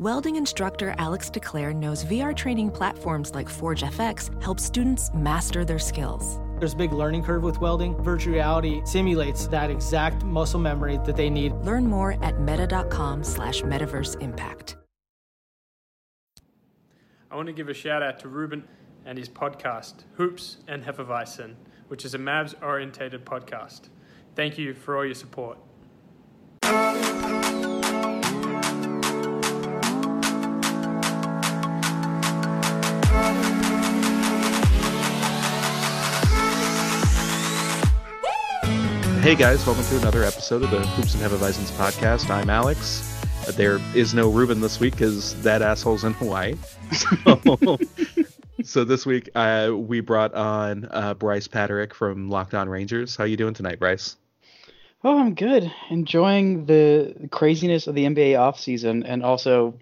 Welding instructor Alex DeClaire knows VR training platforms like Forge FX help students master their skills. There's a big learning curve with welding. Virtual reality simulates that exact muscle memory that they need. Learn more at meta.com slash metaverse impact. I want to give a shout out to Ruben and his podcast, Hoops and Hefeweizen, which is a Mavs orientated podcast. Thank you for all your support. Hey guys, welcome to another episode of the Hoops and Hefeweizens podcast. I'm Alex. Uh, There is no Ruben this week because that asshole's in Hawaii. So, so this week uh, we brought on uh, Brice Paterik from Locked On Rangers. How you doing tonight, Brice? Oh, I'm good. Enjoying the craziness of the NBA offseason and also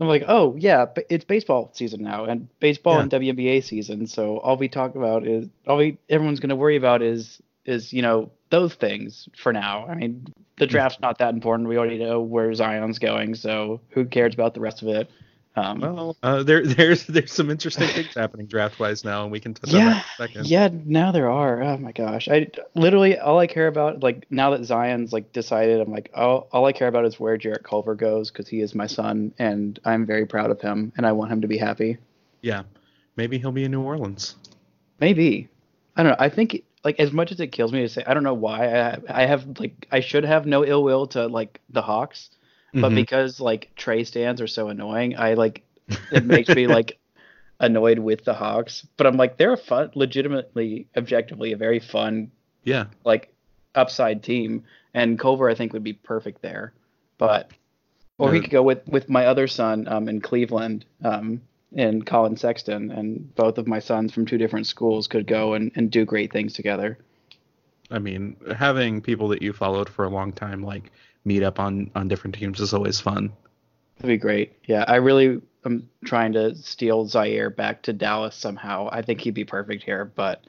I'm like, oh yeah, it's baseball season now and baseball Yeah. and WNBA season. So all we talk about is all we everyone's going to worry about is is you know those things for now. I mean, the draft's not that important. We already know where Zion's going, so who cares about the rest of it? Um, Well, uh, there there's there's some interesting things happening draft wise now, and we can touch on yeah, that in a second. yeah. Now there are. Oh my gosh, I literally all I care about like now that Zion's like decided, I'm like, oh, all I care about is where Jarrett Culver goes because he is my son and I'm very proud of him and I want him to be happy. Yeah, maybe he'll be in New Orleans. Maybe, I don't know. I think like as much as it kills me to say, I don't know why I I have like I should have no ill will to like the Hawks, but Mhm. because like Trae stands are so annoying, I like it makes me like annoyed with the Hawks. But I'm like they're a fun, legitimately, objectively a very fun Yeah, like upside team, and Culver I think would be perfect there. But or No. could go with with my other son um, in Cleveland, um, and Collin Sexton, and both of my sons from two different schools could go and, and do great things together. I mean, having people that you followed for a long time like meet up on on different teams is always fun. That'd be great. Yeah, I really am trying to steal Zhaire back to Dallas somehow. I think he'd be perfect here, but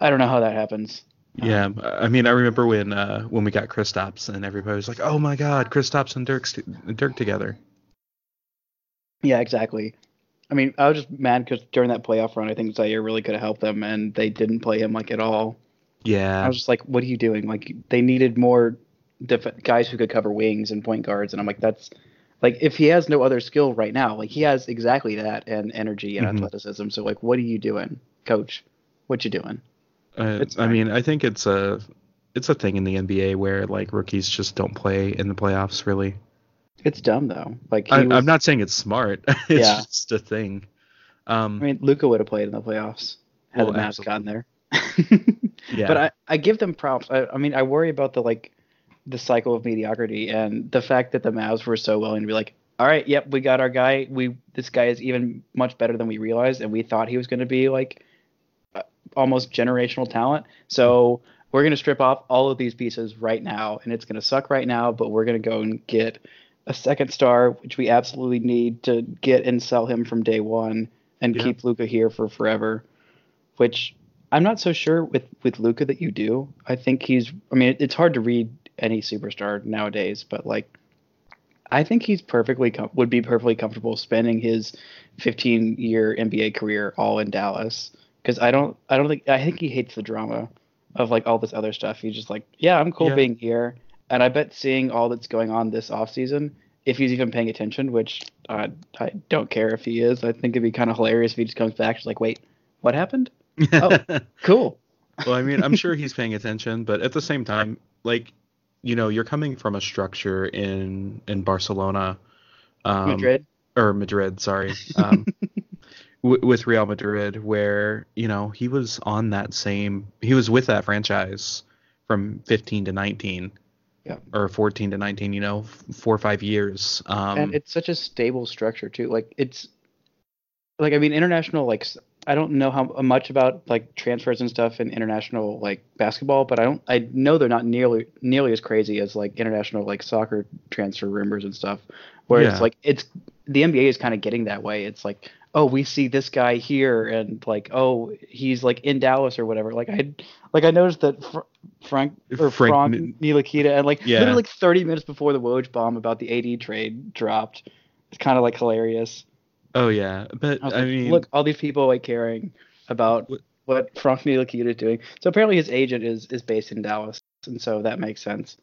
I don't know how that happens. Yeah, I mean, I remember when uh, when we got Kristaps and everybody was like, "Oh my God, Kristaps and Dirk's Dirk together." Yeah, exactly. I mean, I was just mad because during that playoff run, I think Zhaire really could have helped them, and they didn't play him like at all. Yeah, I was just like, what are you doing? Like, they needed more def- guys who could cover wings and point guards, and I'm like, that's like if he has no other skill right now, like he has exactly that and energy and Mhm. athleticism. So like, what are you doing, coach? What you doing? uh, it's I mean, I think it's a it's a thing in the NBA where like rookies just don't play in the playoffs. Really, It's dumb though. Like I, I'm not saying it's smart. it's Yeah. just a thing. Um, I mean, Luka would have played in the playoffs had Well, the Mavs gotten there. yeah, But I, I give them props. I, I mean, I worry about the like the cycle of mediocrity and the fact that the Mavs were so willing to be like, all right, yep, we got our guy. We this guy is even much better than we realized, and we thought he was going to be like uh, almost generational talent. So we're going to strip off all of these pieces right now, and it's going to suck right now. But we're going to go and get a second star, which we absolutely need to get and sell him from day one, and Yeah. keep Luka here for forever. Which I'm not so sure with with Luka that you do. I think he's. I mean, it's hard to read any superstar nowadays, but like, I think he's perfectly com- would be perfectly comfortable spending his 15 year NBA career all in Dallas. Because I don't, I don't think, I think he hates the drama of like all this other stuff. He's just like, yeah, I'm cool Yeah. being here, and I bet seeing all that's going on this offseason, if he's even paying attention, which uh, I don't care if he is. I think it'd be kind of hilarious if he just comes back, just like, wait, what happened? Oh. Cool. well, I mean, I'm sure he's paying attention, but at the same time, like, you know, you're coming from a structure in in Barcelona, um, Madrid. or Madrid, sorry, um, w- with Real Madrid, where you know he was on that same, he was with that franchise from 15 to 19, Yeah. or 14 to 19, you know, four or five years. Um, and it's such a stable structure too. Like it's like I mean international like i don't know how much about like transfers and stuff in international like basketball, but I don't I know they're not nearly nearly as crazy as like international like soccer transfer rumors and stuff. Where Yeah. it's like it's the NBA is kind of getting that way. It's like oh we see this guy here and like oh he's like in Dallas or whatever. Like I like I noticed that Fr- Frank or Frank Frank N- Ntilikina and like Yeah. literally like 30 minutes before the Woj bomb about the AD trade dropped It's kind of like hilarious. Oh yeah, but I, I, like, mean, look, all these people like caring about What- what Frank Ntilikina is doing. So apparently his agent is is based in Dallas, and so that makes sense.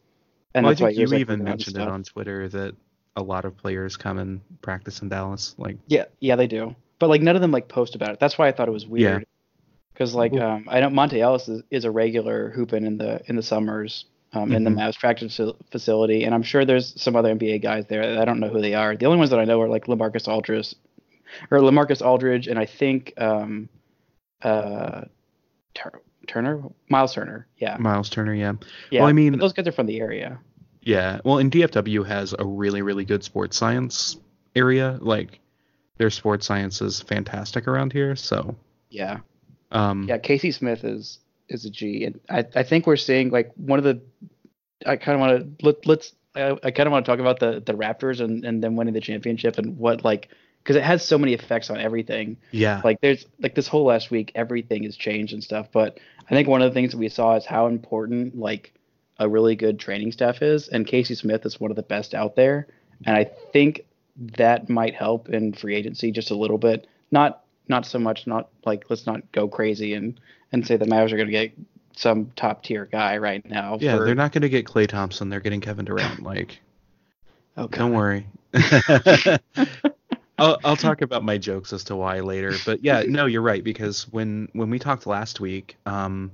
And well, that's why think was, you even mentioned it on Twitter that a lot of players come and practice in Dallas. Like, Yeah, yeah, they do. But like none of them like post about it. That's why I thought it was Yeah. weird. Because like um, I know Monta Ellis is, is a regular hooping in the in the summers um, in the Mhm. Mavs practice facility, and I'm sure there's some other NBA guys there. I don't know who they are. The only ones that I know are like LaMarcus Aldridge, or LaMarcus Aldridge, and I think um, uh, Tur- Turner, Miles Turner. Yeah, Miles Turner, yeah, yeah. well, I but mean- those guys are from the area. Yeah. Well, and DFW has a really, really good sports science area. Like, their sports science is fantastic around here. So, Yeah. um, Yeah, Casey Smith is is a G, and I I think we're seeing like one of the. I kind of want to let let's I, I kind of want to talk about the the Raptors and and them winning the championship and what like because it has so many effects on everything. yeah, Like there's like this whole last week everything has changed and stuff, but I think one of the things that we saw is how important like a really good training staff is, and Casey Smith is one of the best out there, and I think that might help in free agency just a little bit. Not not so much. Not like let's not go crazy and and say the Mavs are going to get some top tier guy right now. yeah. for- They're not going to get Klay Thompson. They're getting Kevin Durant. Like, Oh, don't worry. I'll, I'll talk about my jokes as to why later, but yeah, no, you're right because when when we talked last week, um,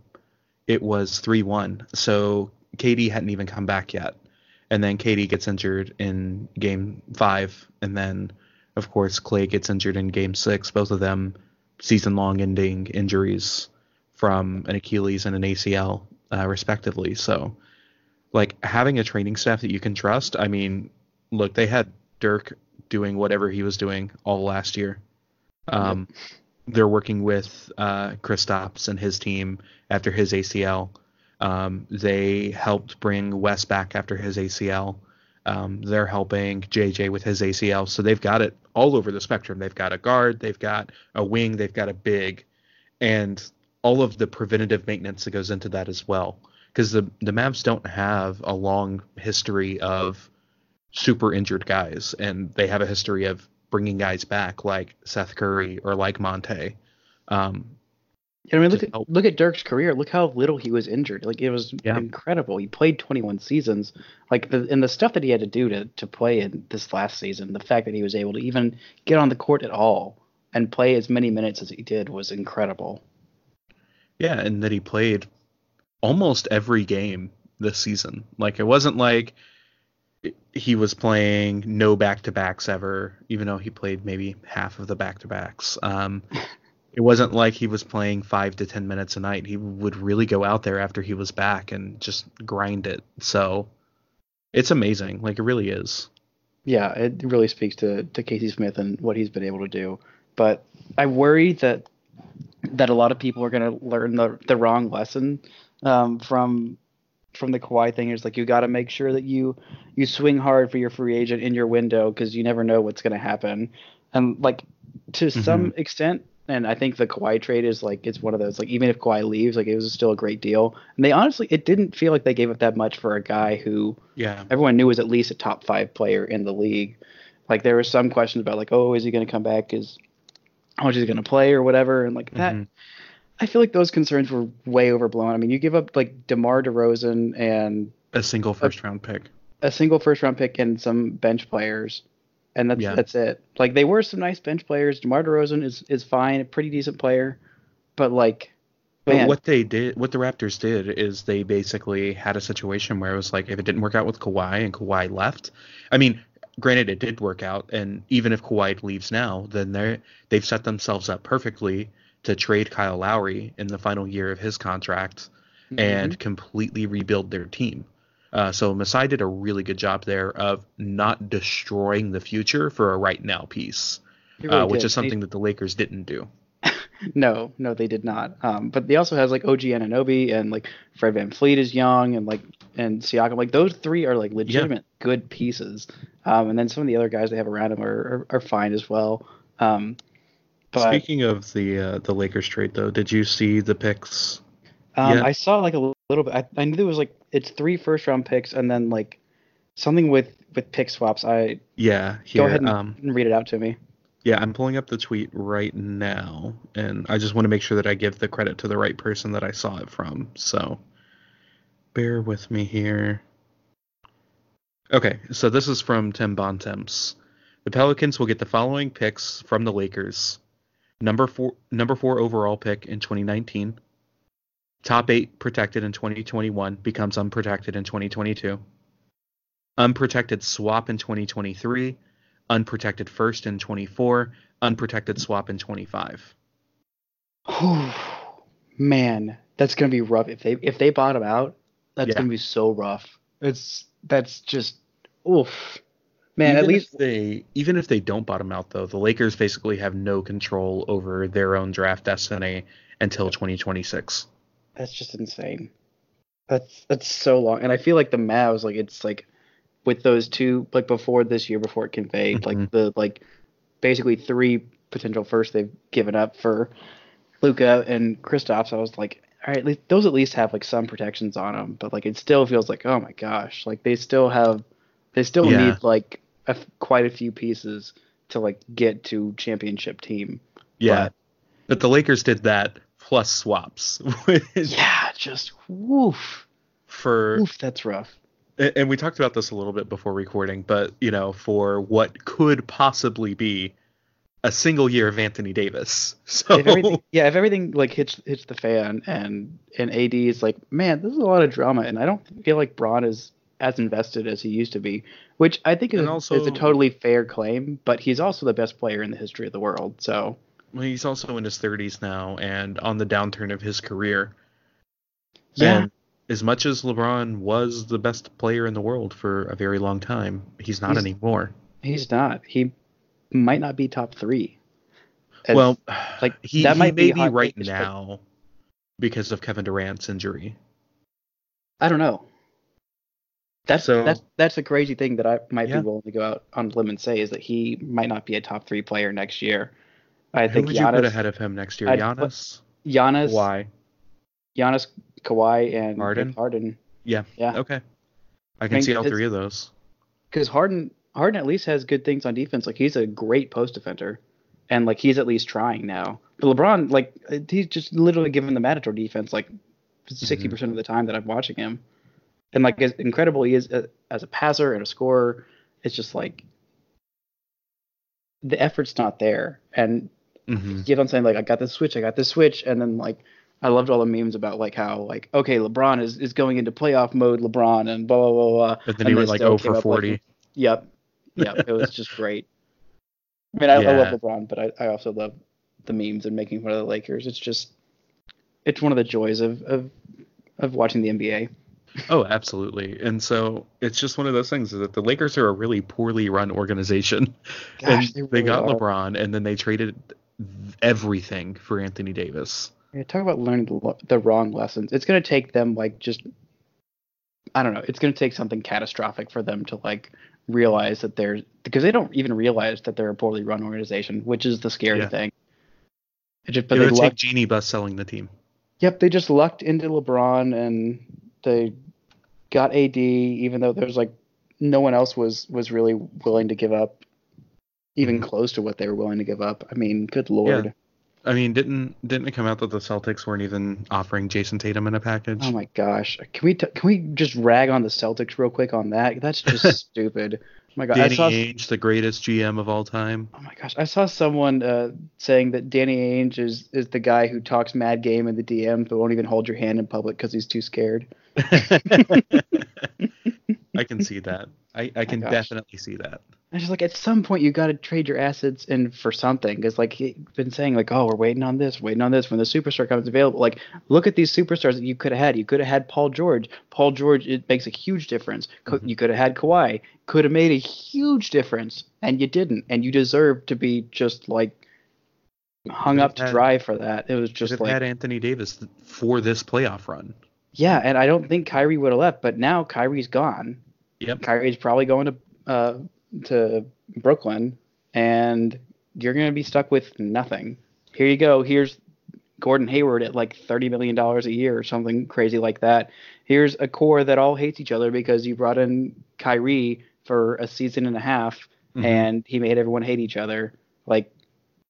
it was three one, so KD hadn't even come back yet, and then KD gets injured in game five, and then of course Klay gets injured in game six. Both of them season long ending injuries from an Achilles and an ACL, uh, respectively. So, like having a training staff that you can trust. I mean, look, they had Dirk doing whatever he was doing all last year. Um, They're working with uh, Kristaps and his team after his ACL. Um, they helped bring Wes back after his ACL. Um, they're helping JJ with his ACL. So they've got it all over the spectrum. They've got a guard, they've got a wing, they've got a big, and all of the preventative maintenance that goes into that as well. Because the the Mavs don't have a long history of super injured guys, and they have a history of bringing guys back like Seth Curry or like Monta. Um, I mean, look at help. look at Dirk's career. Look how little he was injured. Like it was Yeah. incredible. He played 21 seasons. Like the and the stuff that he had to do to to play in this last season, the fact that he was able to even get on the court at all and play as many minutes as he did was incredible. Yeah, and that he played almost every game this season. Like it wasn't like he was playing no back to backs ever, even though he played maybe half of the back to backs. Um, it wasn't like he was playing five to ten minutes a night. He would really go out there after he was back and just grind it. So it's amazing. Like it really is. Yeah, it really speaks to to Casey Smith and what he's been able to do. But I worry that that a lot of people are going to learn the the wrong lesson um, from from the Kawhi thing. Is like you got to make sure that you you swing hard for your free agent in your window because you never know what's going to happen. And like to some extent, and I think the Kawhi trade is like it's one of those like even if Kawhi leaves, like it was still a great deal. And they honestly, it didn't feel like they gave up that much for a guy who Yeah. everyone knew was at least a top five player in the league. Like there were some questions about like, oh, is he going to come back? Is how much is he going to play or whatever? And like that, Mhm. I feel like those concerns were way overblown. I mean, you give up like DeMar DeRozan and A single first round pick. a single first round pick and some bench players, and that's Yeah. that's it. Like they were some nice bench players. DeMar DeRozan is is fine, a pretty decent player, but like, But what they did, what the Raptors did, is they basically had a situation where it was like, if it didn't work out with Kawhi and Kawhi left, I mean, granted it did work out, and even if Kawhi leaves now, then they they've set themselves up perfectly to trade Kyle Lowry in the final year of his contract Mm-hmm. and completely rebuild their team. Uh, so Masai did a really good job there of not destroying the future for a right now piece, really uh, which did. is something that the Lakers didn't do. No, no, they did not. Um, but they also has like OG Anunoby and like Fred VanVleet is young and like and Siakam. Like those three are like legitimate good pieces. Um, and then some of the other guys they have around him are are, are fine as well. Um, but Speaking of the uh, the Lakers trade, though, did you see the picks? um, yeah. I saw like a little bit. I, I knew there was like it's three first round picks and then like something with with pick swaps. I Yeah, here. go ahead and, um, and read it out to me. yeah, I'm pulling up the tweet right now, and I just want to make sure that I give the credit to the right person that I saw it from. So, bear with me here. Okay, so this is from Tim Bontemps. The Pelicans will get the following picks from the Lakers: number four, number four overall pick in 2019. Top eight protected in 2021 becomes unprotected in 2022. Unprotected swap in 2023. Unprotected first in 24. Unprotected swap in 25. Whew. Man, that's gonna be rough. If they if they bottom out, that's Yeah. gonna be so rough. It's that's just oof. Man, even at least they even if they don't bottom out though, the Lakers basically have no control over their own draft destiny until 2026. That's just insane. That's that's so long, and I feel like the Mavs, like it's like with those two, like before this year, before it conveyed, Mhm. like the like basically three potential first they've given up for Luka and Kristaps. I was like, all right, those at least have like some protections on them, but like it still feels like, oh my gosh, like they still have, they still Yeah. need like a quite a few pieces to like get to championship team. Yeah. But- But the Lakers did that plus swaps Yeah, just woof, for woof. That's rough. and and we talked about this a little bit before recording, but you know, for what could possibly be a single year of Anthony Davis. So if yeah, if everything like hits hits the fan and and AD is like, man, this is a lot of drama, and I don't feel like Bron is as invested as he used to be, which I think is, And is a totally fair claim. But he's also the best player in the history of the world, so he's also in his 30s now and on the downturn of his career. Yeah. And as much as LeBron was the best player in the world for a very long time, he's not He's- anymore. he's not. He might not be top three. As- well, like, he, that he might be may be right now because of Kevin Durant's injury. I don't know. That's So- that's that's a crazy thing that I might Yeah. be willing to go out on a limb and say is that he might not be a top three player next year. I Who think would you put ahead of him next year? I'd put- Giannis? Giannis, Why? Giannis, Kawhi, and Harden? Harden. Yeah. Yeah. Okay. I can mean, see all three of those. because Harden Harden at least has good things on defense. Like he's a great post defender, and like he's at least trying now. But LeBron, like he's just literally given the Matador defense like 60 percent of the time that I'm watching him, and like as incredible he is uh, as a passer and a scorer, it's just like the effort's not there. And hmm you get what I'm saying? Like I got this switch, I got this switch, and then like I loved all the memes about like how like okay LeBron is, is going into playoff mode, LeBron, and blah blah blah. blah. But then And he went like still 0 for up, like, 40. Yep. Yep. it was just great. I mean, I, I love LeBron, but I, I also love the memes and making fun of the Lakers. It's just, it's one of the joys of of, of watching the NBA. Oh, absolutely. And so it's just one of those things that the Lakers are a really poorly run organization. Gosh, and they they, got are. LeBron and then they traded everything for Anthony Davis. Yeah, talk about learning the, the wrong lessons. It's gonna take them like just, I don't know. It's gonna take something catastrophic for them to like realize that they're because they don't even realize that they're a poorly run organization, which is the scary Yeah. thing. It just, but it they take Jeanie Buss selling the team. Yep, they just lucked into LeBron and they got AD, even though there's like no one else was was really willing to give up, even close to what they were willing to give up. I mean, good lord. Yeah. I mean, didn't didn't it come out that the Celtics weren't even offering Jayson Tatum in a package? Oh my gosh, can we t- can we just rag on the Celtics real quick on that? That's just stupid. Oh my god, I Danny saw. Ainge, the greatest GM of all time. Oh my gosh, I saw someone uh, saying that Danny Ainge is is the guy who talks mad game in the DM but won't even hold your hand in public because he's too scared. I can see that. I, I can gosh. definitely see that. I just like at some point you got to trade your assets in for something because like he's been saying like oh we're waiting on this waiting on this when the superstar comes available like look at these superstars that you could have had you could have had Paul George Paul George it makes a huge difference Co- Mm-hmm. you could have had Kawhi could have made a huge difference and you didn't and you deserve to be just like hung up have to had- dry for that it was just like had Anthony Davis for this playoff run. Yeah and I don't think Kyrie would have left but now Kyrie's gone Yep. Kyrie's probably going to uh, to Brooklyn, and you're going to be stuck with nothing. Here you go. Here's Gordon Hayward at like thirty million dollars a year or something crazy like that. Here's a core that all hates each other because you brought in Kyrie for a season and a half, Mhm. and he made everyone hate each other. Like,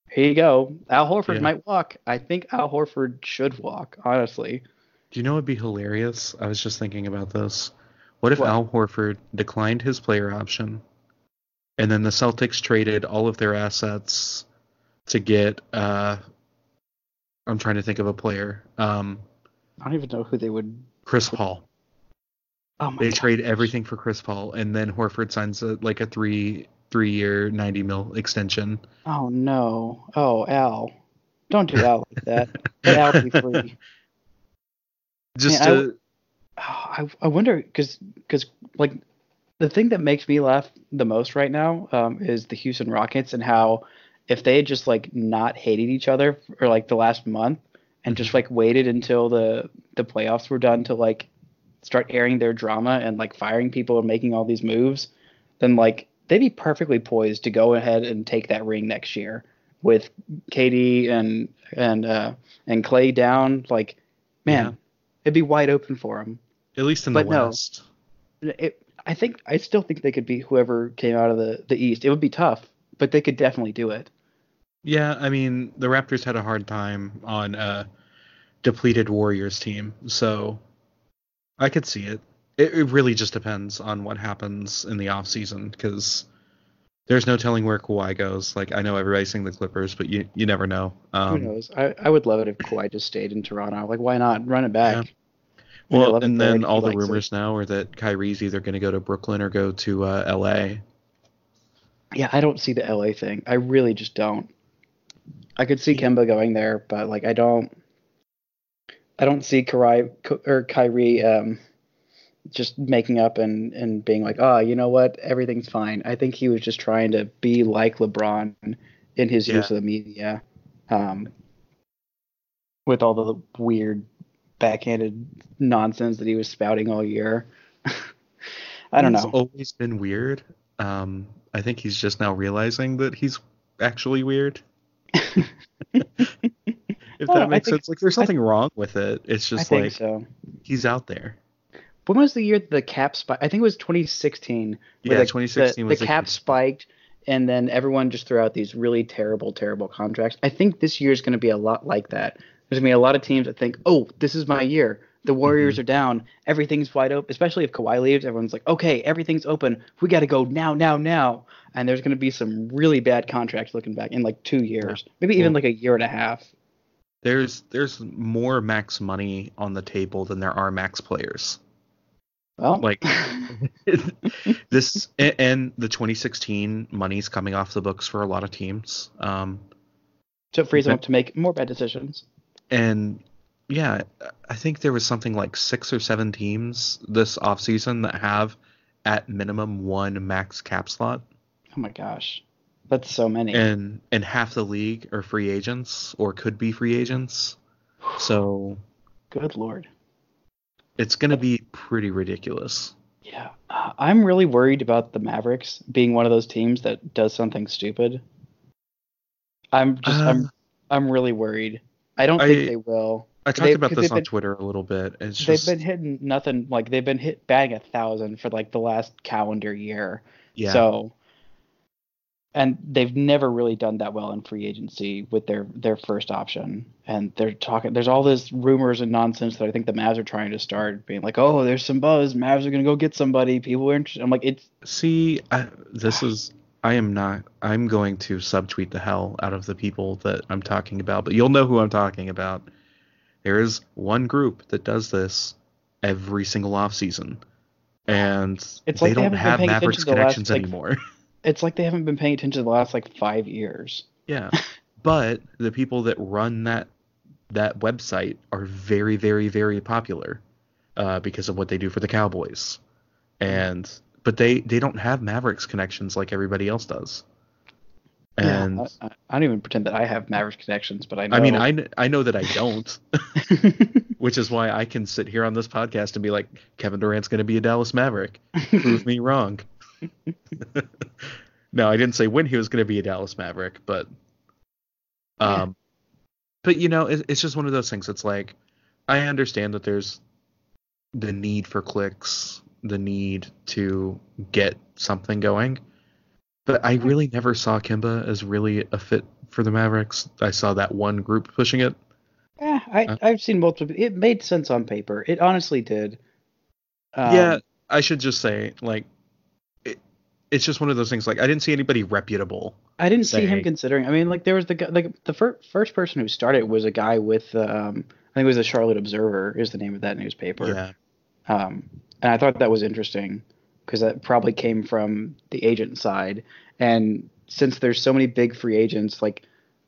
here you go. Al Horford Yeah. might walk. I think Al Horford should walk. Honestly, Do you know what'd be hilarious? I was just thinking about this. What if What? Al Horford declined his player option, and then the Celtics traded all of their assets to get? uh I'm trying to think of a player. Um, I don't even know who they would. Chris Paul. Oh my They God. trade everything for Chris Paul, and then Horford signs a, like a three three year ninety mil extension. Oh no. Oh Al, don't do Al like that. Let Al be free. Just I to, Oh, I I wonder because because like the thing that makes me laugh the most right now um, is the Houston Rockets and how if they had just like not hated each other for like the last month and just like waited until the the playoffs were done to like start airing their drama and like firing people and making all these moves, then like they'd be perfectly poised to go ahead and take that ring next year with KD and and uh and Klay down. Like, man. It'd be wide open for them. at least in but the no. West. It, I think I still think they could be whoever came out of the the East. It would be tough, but they could definitely do it. Yeah, I mean the Raptors had a hard time on a depleted Warriors team, so I could see it. It, it really just depends on what happens in the off season because there's no telling where Kawhi goes. Like I know everybody's saying the Clippers, but you you never know. Um, Who knows? I, I would love it if Kawhi just stayed in Toronto. Like, why not run it back? I Well, and then all the likes it. rumors now are that Kyrie's either going to go to Brooklyn or go to uh, L.A. Yeah, I don't see the LA thing. I really just don't. I could see Kemba going there, but like I don't. I don't see Kyrie or Kyrie um, just making up and and being like, oh, you know what, everything's fine. I think he was just trying to be like LeBron in his use of the media, um, with all the weird backhanded nonsense that he was spouting all year. I don't He's know. always been weird. Um, I think he's just now realizing that he's actually weird. if that makes think- sense, like there's something wrong with it. It's I just think like so. he's out there. When was the year the cap spiked? I think it was 2016. Yeah, the, 2016 the, was the the cap year. spiked, and then everyone just threw out these really terrible, terrible contracts. I think this year is going to be a lot like that. There's going to be a lot of teams that think, "Oh, this is my year. The Warriors Mm-hmm. are down. Everything's wide open." Especially if Kawhi leaves, everyone's like, "Okay, everything's open. We got to go now, now, now." And there's going to be some really bad contracts looking back in like two years, maybe even Well- like a year and a half. There's there's more max money on the table than there are max players. Well, Like this and the 2016 money's coming off the books for a lot of teams. Um, so it frees them up to make more bad decisions. And yeah, I think there was something like six or seven teams this offseason that have at minimum one max cap slot, Oh my gosh, that's so many. and and half the league are free agents or could be free agents. So Good lord. it's gonna be pretty ridiculous. Yeah, uh, I'm really worried about the Mavericks being one of those teams that does something stupid. I'm just I'm Uh, I'm really worried. I don't I- think they will. I talked They- about this on been- Twitter a little bit. It's They've just been hitting nothing like they've been hit bang a thousand for like the last calendar year. yeah. So and they've never really done that well in free agency with their their first option. And they're talking there's all this rumors and nonsense that I think the Mavs are trying to start being like, "Oh, there's some buzz. Mavs are going to go get somebody. People are interested." I'm like, "It's See, I, this is I am not. I'm going to subtweet the hell out of the people that I'm talking about, but you'll know who I'm talking about. There is one group that does this every single off season, and It's they like they don't been have Mavericks last, connections like, anymore. it's like they haven't been paying attention to the last like 5 years." yeah, but the people that run that that website are very, very, very popular uh, because of what they do for the Cowboys, and but they they don't have Mavericks connections like everybody else does. Yeah, And I, I I don't even pretend that I have Mavericks connections, but I know I mean, I, I know that I don't, which is why I can sit here on this podcast and be like, Kevin Durant's going to be a Dallas Maverick. Prove me wrong. no, I didn't say when he was going to be a Dallas Maverick, but, um, but you know, it, it's just one of those things. It's like, I understand that there's the need for clicks the need to get something going. But I really never saw Kemba as really a fit for the Mavericks. I saw that one group pushing it. Yeah, I, Uh, I've seen multiple. It made sense on paper. It honestly did. Um, yeah, I should just say like it, it's just one of those things like I didn't see anybody reputable. I didn't see him considering. I mean, like there was the guy, like the fir- first person who started was a guy with um, I think it was the Charlotte Observer is the name of that newspaper. Yeah. Um, and I thought that was interesting because that probably came from the agent side. And since there's so many big free agents, like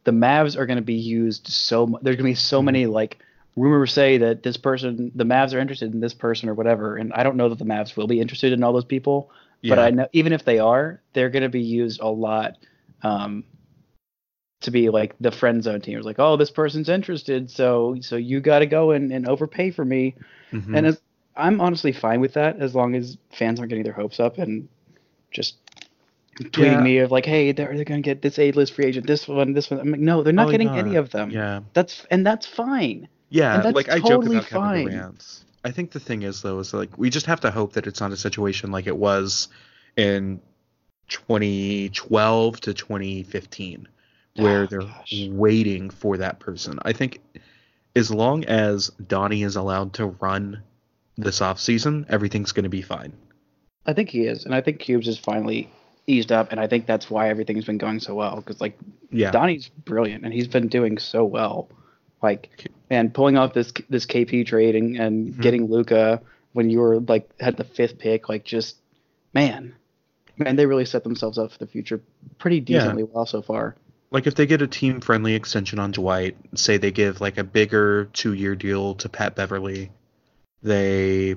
the Mavs are going to be used so mu- there's going to be so many like rumors say that this person, the Mavs are interested in this person or whatever. And I don't know that the Mavs will be interested in all those people, but I know even if they are, they're going to be used a lot. Um, to be like the friend zone team. It's like, oh, this person's interested, so so you got to go and, and overpay for me. Mhm. And as, I'm honestly fine with that as long as fans aren't getting their hopes up and just tweeting Yeah. me of like, hey, they're they're gonna get this A list free agent, this one, this one. I'm like, no, they're not Probably getting not. any of them. yeah. That's and that's fine. Yeah, And that's like I totally joke about Kevin fine. Durant. I think the thing is though is like we just have to hope that it's not a situation like it was in 2012 to 2015 where Oh, they're gosh. waiting for that person. I think as long as Donnie is allowed to run this off season, everything's going to be fine. I think he is, and I think Cubes is finally eased up, and I think that's why everything's been going so well. Because like Yeah. Donnie's brilliant, and he's been doing so well. Like, and pulling off this this KP trade and, and Mhm. getting Luka when you were like had the fifth pick, like just man, man, they really set themselves up for the future pretty Yeah. decently well so far. like if they get a team friendly extension on Dwight, say they give like a bigger two year deal to Pat Beverley, they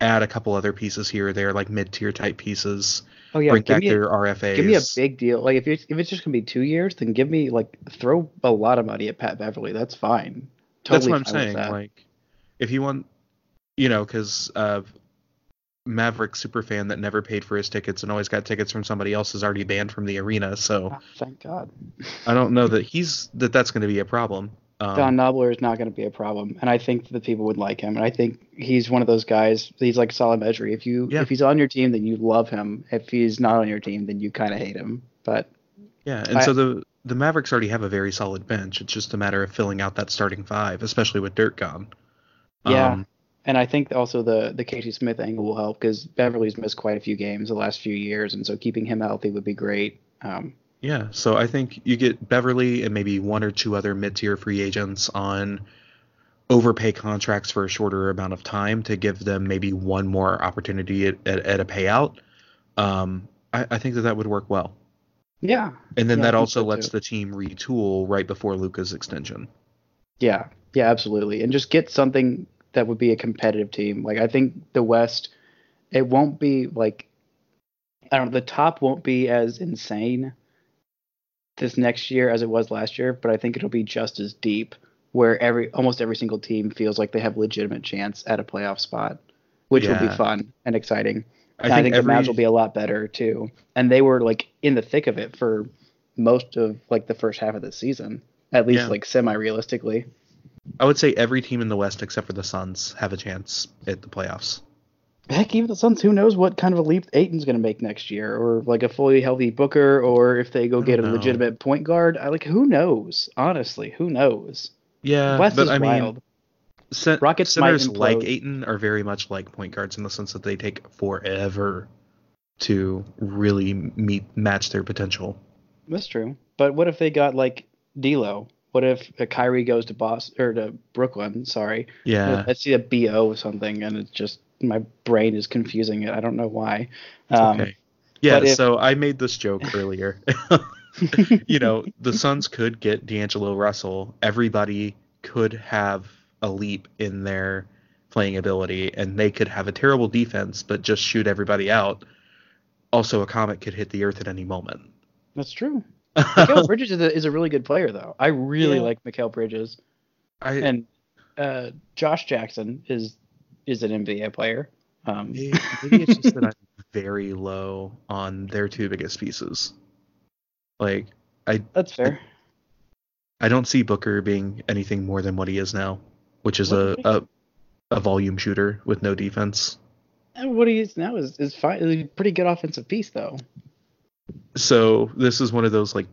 add a couple other pieces here or there, like mid tier type pieces, Oh yeah, bring give back me, their a, RFAs. give me a big deal. Like if it's if it's just gonna be two years, then give me like throw a lot of money at Pat Beverley. That's fine. Totally That's what I'm saying. Like, if you want, you know, because uh, Maverick super fan that never paid for his tickets and always got tickets from somebody else is already banned from the arena. So Ah, thank God. I don't know that he's that that's going to be a problem. Um, Don Knobler is not going to be a problem, and I think the people would like him. And I think he's one of those guys. He's like solid measure. If you Yeah. if he's on your team, then you love him. If he's not on your team, then you kind of hate him. But Yeah, and I- so the the Mavericks already have a very solid bench. It's just a matter of filling out that starting five, especially with Dirk gone. Yeah. Um, and I think also the the Casey Smith angle will help because Beverley's missed quite a few games the last few years, and so keeping him healthy would be great. Um, yeah. So I think you get Beverley and maybe one or two other mid-tier free agents on overpay contracts for a shorter amount of time to give them maybe one more opportunity at, at, at a payout. Um, I, I think that that would work well. yeah, And then Yeah, that also so, lets too. the team retool right before Luka's extension. Yeah, yeah, absolutely. And just get something that would be a competitive team. Like I think the West, it won't be like I don't know, the top won't be as insane this next year as it was last year, but I think it'll be just as deep where every almost every single team feels like they have legitimate chance at a playoff spot, which will be fun and exciting. I And I think, every, the Mavs will be a lot better too. And they were like in the thick of it for most of like the first half of the season, at least Yeah. like semi realistically. I would say every team in the West except for the Suns have a chance at the playoffs. Heck, even the Suns, who knows what kind of a leap Ayton's going to make next year, or like a fully healthy Booker, or if they go get a know. legitimate point guard. I like who knows? Honestly, who knows? Yeah, West but is I mean, wild. Rockets centers like. Aiton are very much like point guards in the sense that they take forever to really meet match their potential. That's true. But what if they got like D'Lo? What if a Kyrie goes to Boston or to Brooklyn? Sorry, Yeah, I see a Bo or something, and it's just my brain is confusing it. I don't know why. Um, okay. Yeah, if- so I made this joke earlier. you know, the Suns could get D'Angelo Russell. Everybody could have a leap in their playing ability, and they could have a terrible defense, but just shoot everybody out. Also, a comet could hit the earth at any moment. That's true. Mikal Bridges is a, is a really good player, though. I really Yeah. like Mikal Bridges. I, and uh, Josh Jackson is is an NBA player. Um, Maybe maybe it's just that I'm very low on their two biggest pieces. Like I that's fair. I don't see Booker being anything more than what he is now, which is a, a a volume shooter with no defense. And what he is now is is fine. Pretty good offensive piece though. So this is one of those like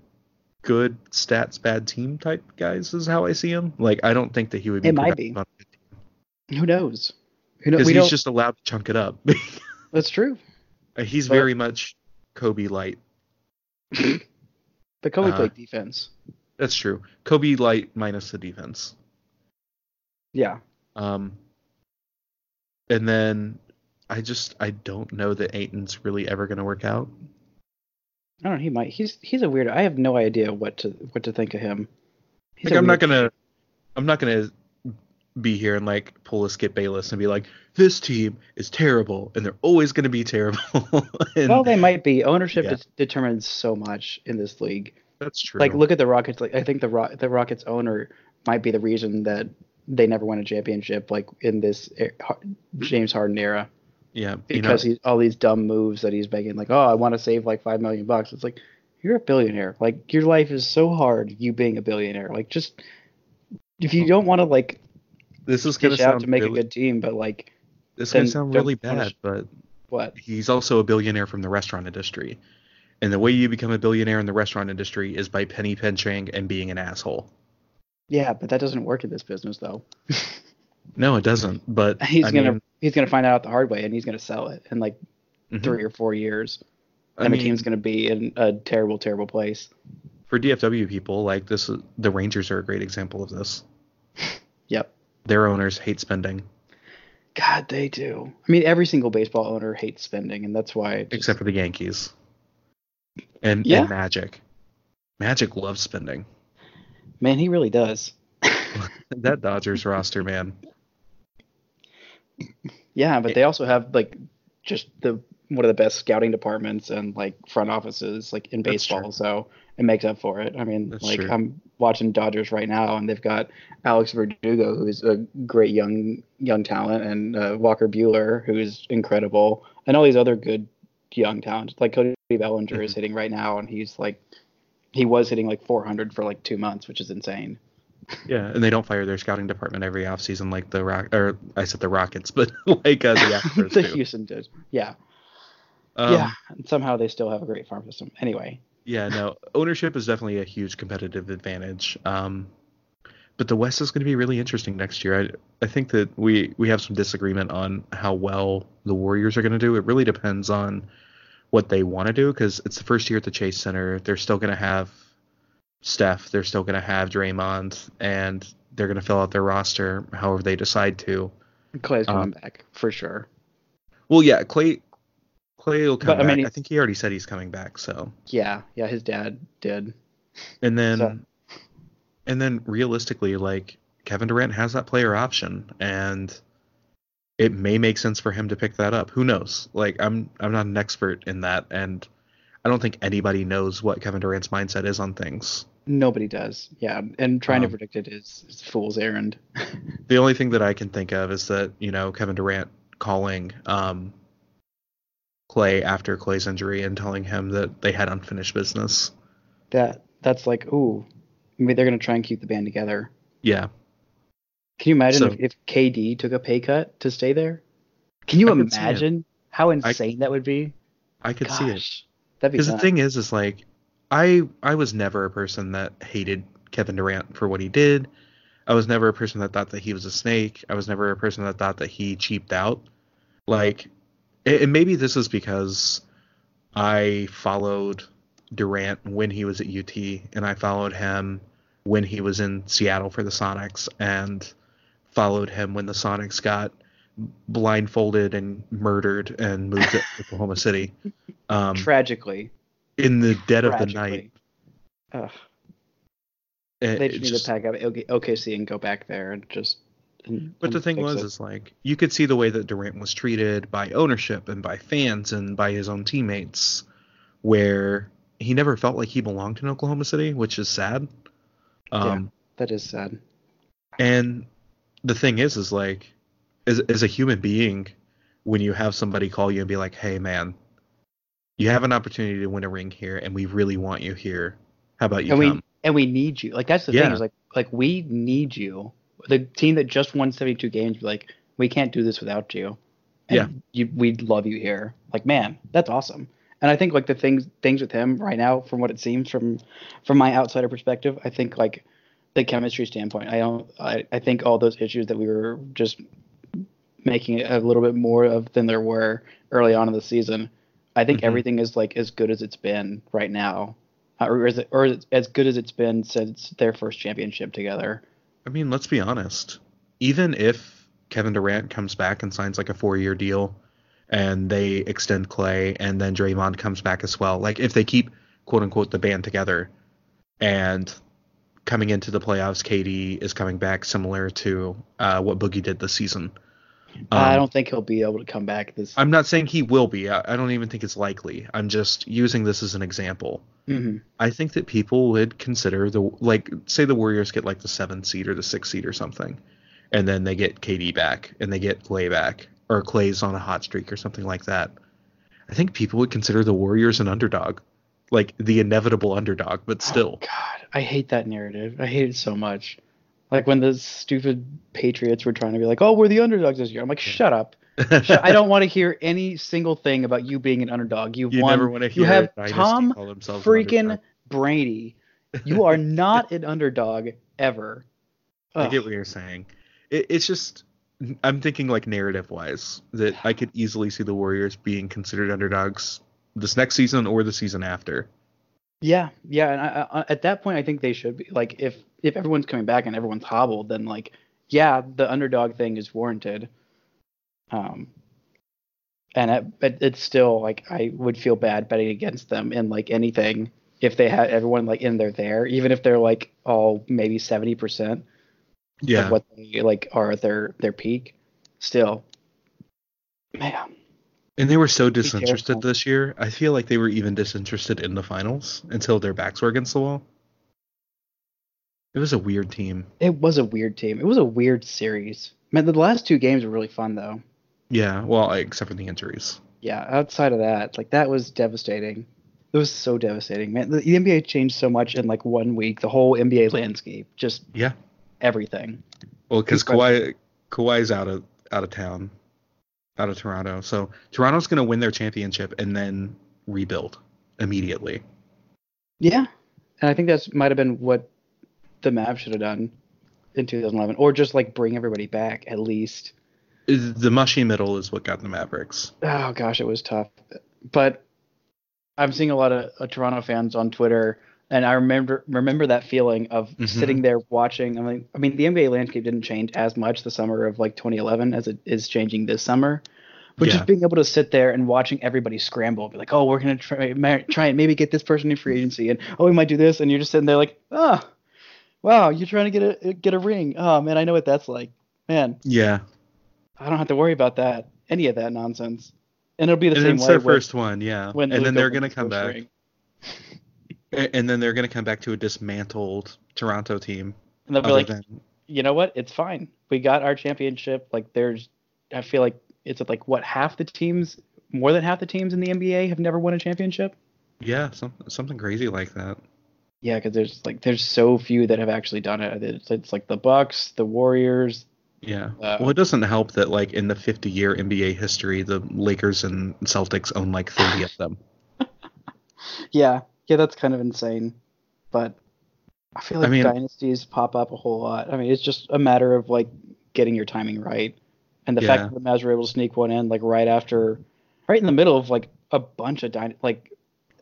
good stats, bad team type guys. Is how I see him. Like I don't think that he would be. It might be. Who knows? Because he's don't. just allowed to chunk it up. That's true. he's But- very much Kobe light. But Kobe Uh, played defense. That's true. Kobe light minus the defense. Yeah. Um, and then I just I don't know that Ayton's really ever going to work out. I don't know. He might. He's he's a weird. I have no idea what to what to think of him. He's Like I'm not gonna I'm not gonna be here and like pull a Skip Bayless and be like this team is terrible and they're always gonna be terrible. and Well, they might be. Ownership Yeah. det- determines so much in this league. that's true. Like, look at the Rockets. Like, I think the Ro- the Rockets owner might be the reason that they never won a championship. Like in this James Harden era, yeah, you know, because he's all these dumb moves that he's making. Like, oh, I want to save like five million bucks. It's like you're a billionaire. Like your life is so hard. You being a billionaire. Like just if you oh. don't want to like this is gonna dish sound to make really, a good team, but like this can sound really bad, punish- but what? he's also a billionaire from the restaurant industry. And the way you become a billionaire in the restaurant industry is by penny pinching and being an asshole. Yeah, but that doesn't work in this business though. No, it doesn't. But he's I gonna mean, he's gonna find out the hard way, and he's gonna sell it in like mhm. three or four years, I and mean, the team's gonna be in a terrible, terrible place. for DFW people, like this, the Rangers are a great example of this. Yep. Their owners hate spending, God, they do. I mean, every single baseball owner hates spending, and that's why. just- except for the Yankees and, Yeah. and Magic. Magic loves spending. man, he really does. that Dodgers roster, man. Yeah, but they also have like just the one of the best scouting departments and like front offices like in baseball. So it makes up for it. I mean, That's like true. I'm watching Dodgers right now, and they've got Alex Verdugo, who's a great young young talent, and uh, Walker Buehler, who's incredible, and all these other good young talents. Like Cody Bellinger is Mhm. hitting right now, and he's like he was hitting like 400 for like two months, which is insane. Yeah, and they don't fire their scouting department every offseason like the Rock or I said the Rockets, but like uh, the Astros the. Houston did, yeah, Um, yeah. And somehow they still have a great farm system. Anyway, Yeah, no, ownership is definitely a huge competitive advantage. Um, but the West is going to be really interesting next year. I I think that we we have some disagreement on how well the Warriors are going to do. It really depends on what they want to do because it's the first year at the Chase Center. They're still going to have Steph. They're still going to have Draymond, and they're going to fill out their roster however they decide to. Klay's coming Um, back for sure. Well, yeah, Clay. Klay will come But, I back. mean, I think he already said he's coming back. So. Yeah, yeah. His dad did. And then So- and then realistically, like Kevin Durant has that player option and it may make sense for him to pick that up. Who knows? Like I'm I'm not an expert in that and I don't think anybody knows what Kevin Durant's mindset is on things. Nobody does. Yeah, and trying to Um, predict it is, is fool's errand. The only thing that I can think of is that, you know, Kevin Durant calling um Klay after Klay's injury and telling him that they had unfinished business. that that's like, ooh, maybe they're gonna try and keep the band together. Yeah. Can you imagine So- if, if KD took a pay cut to stay there? Can you I could see it. imagine how insane that would be? I could see it. That'd be Because the thing is, is like, I I was never a person that hated Kevin Durant for what he did. I was never a person that thought that he was a snake. I was never a person that thought that he cheaped out. Like, and maybe this is because I followed Durant when he was at UT, and I followed him when he was in Seattle for the Sonics, and followed him when the Sonics got blindfolded and murdered and moved to Oklahoma City. Um, Tragically, in the dead of the night. Ugh, It- they it just need just- to pack up OKC and go back there and just. And, but the thing was, it. is like you could see the way that Durant was treated by ownership and by fans and by his own teammates, where he never felt like he belonged in Oklahoma City, which is sad. Um, that is sad. And the thing is, is like, as as a human being, when you have somebody call you and be like, "Hey, man, you have an opportunity to win a ring here, and we really want you here. How about you and come?" we and we need you. Like that's the Yeah. thing is like like we need you. The team that just won 72 games, like we can't do this without you. and Yeah. you, we'd love you here. Like, man, that's awesome. And I think like the things things with him right now, from what it seems from from my outsider perspective, I think like the chemistry standpoint, I don't, I, I think all those issues that we were just making a little bit more of than there were early on in the season. I think Mhm. everything is like as good as it's been right now, uh, or is it, or is it as good as it's been since their first championship together. I mean, let's be honest. Even if Kevin Durant comes back and signs like a four-year deal, and they extend Klay, and then Draymond comes back as well, like if they keep quote unquote the band together, and coming into the playoffs, KD is coming back similar to uh, what Boogie did this season. I Um, don't think he'll be able to come back this. I'm not saying he will be. I, I don't even think it's likely. I'm just using this as an example. Mhm. I think that people would consider the like say the Warriors get like the seventh seed or the sixth seed or something, and then they get KD back and they get Klay back or Klay's on a hot streak or something like that. I think people would consider the Warriors an underdog, like the inevitable underdog, but still. God, I hate that narrative. I hate it so much. Like when the stupid Patriots were trying to be like, "Oh, we're the underdogs this year." I'm like, "Shut up! I don't want to hear any single thing about you being an underdog. You've You won. never want to hear you have Tom freaking. Brady. You are not an underdog ever. I get what you're saying. It, it's just I'm thinking like narrative wise that I could easily see the Warriors being considered underdogs this next season or the season after. Yeah, yeah, and I, I, uh, at that point, I think they should be like if if everyone's coming back and everyone's hobbled, then like yeah, the underdog thing is warranted. Um, and it, but it's still like I would feel bad betting against them in like anything if they had everyone like in there there, even if they're like all maybe seventy percent Yeah. of what they like are at their their peak. Still, man, And they were so disinterested this year. I feel like they were even disinterested in the finals until their backs were against the wall. It was a weird team. it was a weird team. It was a weird series. Man, the last two games were really fun though. Yeah, well, except for the injuries. yeah, outside of that, like that was devastating. It was so devastating, man. The, the NBA changed so much in like one week. The whole NBA landscape, just Yeah. everything. Well, because. Kawhi Kawhi's out of out of town, out of Toronto. So Toronto's gonna win their championship and then rebuild immediately. Yeah, and I think that's might have been what the Mavs should have done in 2011, or just like bring everybody back at least. The mushy middle is what got the Mavericks. Oh gosh, it was tough. But I'm seeing a lot of uh, Toronto fans on Twitter, and I remember remember that feeling of Mhm. sitting there watching. I mean, I mean, the NBA landscape didn't change as much the summer of like 2011 as it is changing this summer. But Yeah. just being able to sit there and watching everybody scramble, be like, "Oh, we're gonna try, try and maybe get this person in free agency," and "Oh, we might do this," and you're just sitting there like, "Oh, wow, you're trying to get a get a ring. Oh man, I know what that's like. Man, Yeah, I don't have to worry about that, any of that nonsense." And it'll be the and same it's way their with- first one. Yeah, when and then they're gonna come back, and then they're gonna come back to a dismantled Toronto team. And they'll be like, than you know what? It's fine. We got our championship. Like, there's, I feel like it's like what half the teams, more than half the teams in the NBA have never won a championship. yeah, some, something crazy like that. Yeah, because there's like there's so few that have actually done it. It's, it's like the Bucks, the Warriors. Yeah. Uh, well, it doesn't help that like in the 50 year NBA history, the Lakers and Celtics own like 30 of them. Yeah, yeah, that's kind of insane. But I feel I like mean- dynasties pop up a whole lot. I mean, it's just a matter of like getting your timing right, and the Yeah. fact that the Mavs were able to sneak one in like right after, right in the middle of like a bunch of dy- like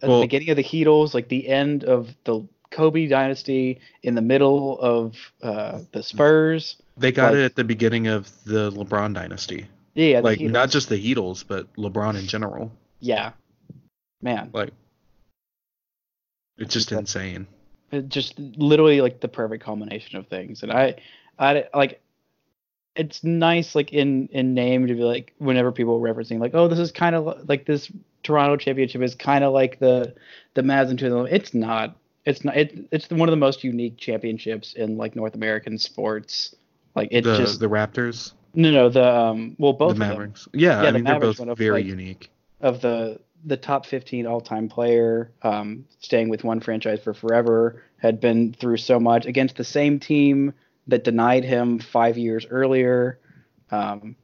at Well- the beginning of the Heatles, like the end of the Kobe dynasty, in the middle of uh, the Spurs. They got Like- it at the beginning of the LeBron dynasty. Yeah, like Heatles. not just the Heatles, but LeBron in general. yeah, man. Like it's just insane. It just literally like the perfect combination of things and i i like it's nice like in in name to be like whenever people are referencing like oh this is kind of like this toronto championship is kind of like the the Mavs in 2011 it's not it's not it, it's one of the most unique championships in like north american sports like it the just the Raptors, no no the um well both the of them Mavericks. Yeah, Yeah, I the mean they're Mavericks both went up, very like- unique. of the the top 15 all-time player, um, staying with one franchise for forever, had been through so much against the same team that denied him five years earlier. Um,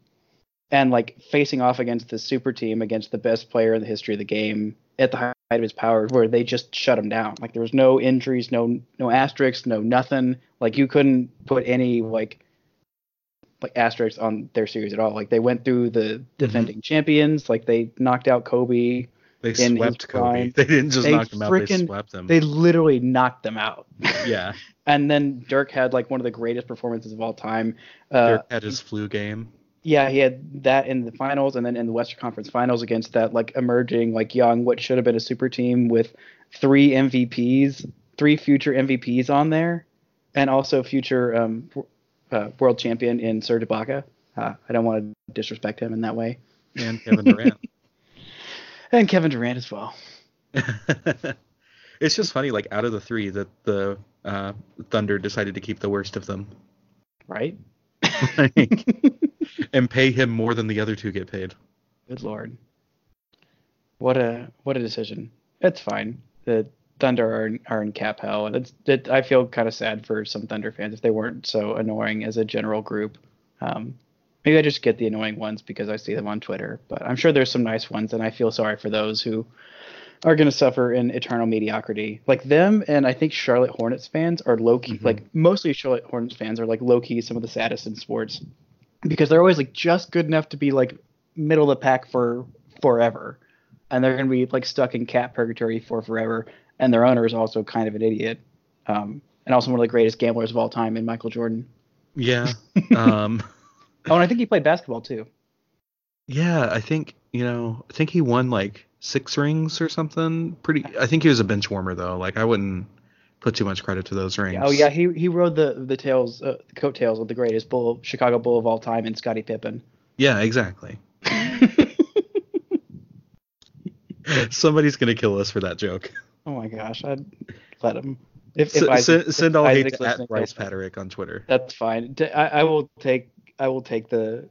and like facing off against the super team against the best player in the history of the game at the of his powers where they just shut him down like there was no injuries no no asterisks no nothing like you couldn't put any like like asterisks on their series at all like they went through the defending champions like they knocked out kobe They in his swept Kobe. prime. They didn't just They knock him out. They swept him. they literally knocked them out yeah. and then dirk had like one of the greatest performances of all time uh, Dirk had his flu game. Yeah, he had that in the finals, and then in the Western Conference Finals against that like emerging, like young, what should have been a super team with three MVPs, three future MVPs on there, and also future um, uh, world champion in Serge Ibaka. Uh, I don't want to disrespect him in that way, And Kevin Durant. and Kevin Durant as well. it's just funny, like out of the three, that the uh, Thunder decided to keep the worst of them, Right? Like, and pay him more than the other two get paid. Good lord. What a what a decision. It's fine. The Thunder are in, are in cap hell, and it's it, I feel kind of sad for some Thunder fans if they weren't so annoying as a general group. Um, maybe I just get the annoying ones because I see them on Twitter, but I'm sure there's some nice ones, and I feel sorry for those who are going to suffer in eternal mediocrity. Like them, and I think Charlotte Hornets fans are low key. Like mostly Charlotte Hornets fans are like low key some of the saddest in sports because they're always like just good enough to be like middle of the pack for forever, and they're going to be like stuck in cat purgatory for forever. And their owner is also kind of an idiot, um, and also one of the greatest gamblers of all time in Michael Jordan. Yeah. Um, Oh, and I think he played basketball too. yeah, I think you know, I think he won like six rings or something. Pretty. I think he was a bench warmer though. Like I wouldn't put too much credit to those rings. Oh yeah, he he rode the the tails, uh, the coattails of the greatest bull, Chicago Bull of all time, in Scottie Pippen. Yeah, exactly. Somebody's gonna kill us for that joke. Oh my gosh, I'd let him. If, S- if Isaac- send, if send all hate to at Brice Paterik on Twitter. That's fine. I will take I will take the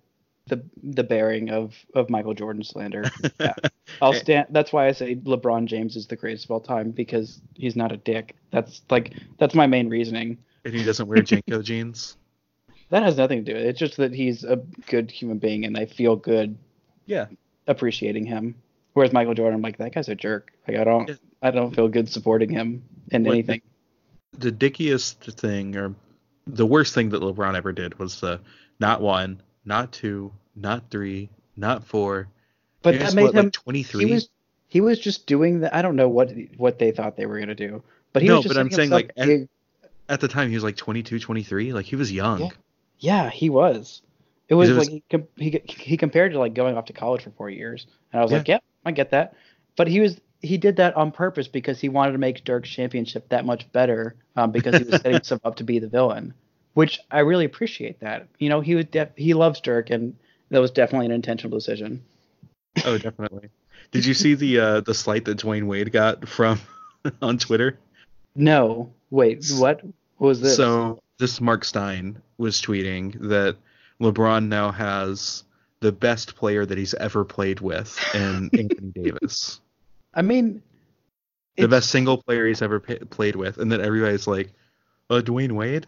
the the bearing of of Michael Jordan slander. Yeah. I'll stand. That's why I say LeBron James is the greatest of all time because he's not a dick. That's like that's my main reasoning. And he doesn't wear JNCO jeans. That has nothing to do with it. It's just that he's a good human being and I feel good Yeah. appreciating him. Whereas Michael Jordan, I'm like that guy's a jerk. Like I don't. I don't feel good supporting him in What- anything. The dickiest thing, or the worst thing that LeBron ever did, was the not one, not two, not three, not four. But that made what, him like 23. he was he was just doing the I don't know what what they thought they were gonna do. But he No, was just but I'm saying, like, at- big- At the time, he was like 22, 23. Like he was young. Yeah. Yeah, he was. It was It was- like he, he he compared to like going off to college for four years, and I was Yeah. like, yeah, I get that. But he was he did that on purpose because he wanted to make Dirk's championship that much better, um, because he was setting himself up to be the villain, which I really appreciate that. You know, he was def- he loves Dirk, and that was definitely an intentional decision. Oh, definitely. Did you see the uh, the slight that Dwyane Wade got from on Twitter? No, wait, what, what was this? So this Marc Stein was tweeting that LeBron now has the best player that he's ever played with in Anthony Davis. I mean, The best single player he's ever pa- played with, and then everybody's like, "Oh, Dwyane Wade."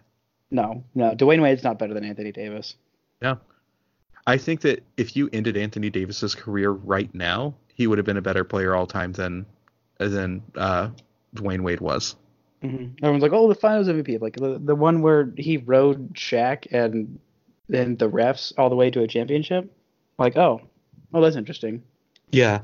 No, no, Dwyane Wade's not better than Anthony Davis. Yeah. I think that if you ended Anthony Davis's career right now, he would have been a better player all time than than uh, Dwyane Wade was. Mm-hmm. Everyone's like, "Oh, the Finals MVP!" Like the the one where he rode Shaq and then the refs all the way to a championship. Like, oh, oh, that's interesting. Yeah.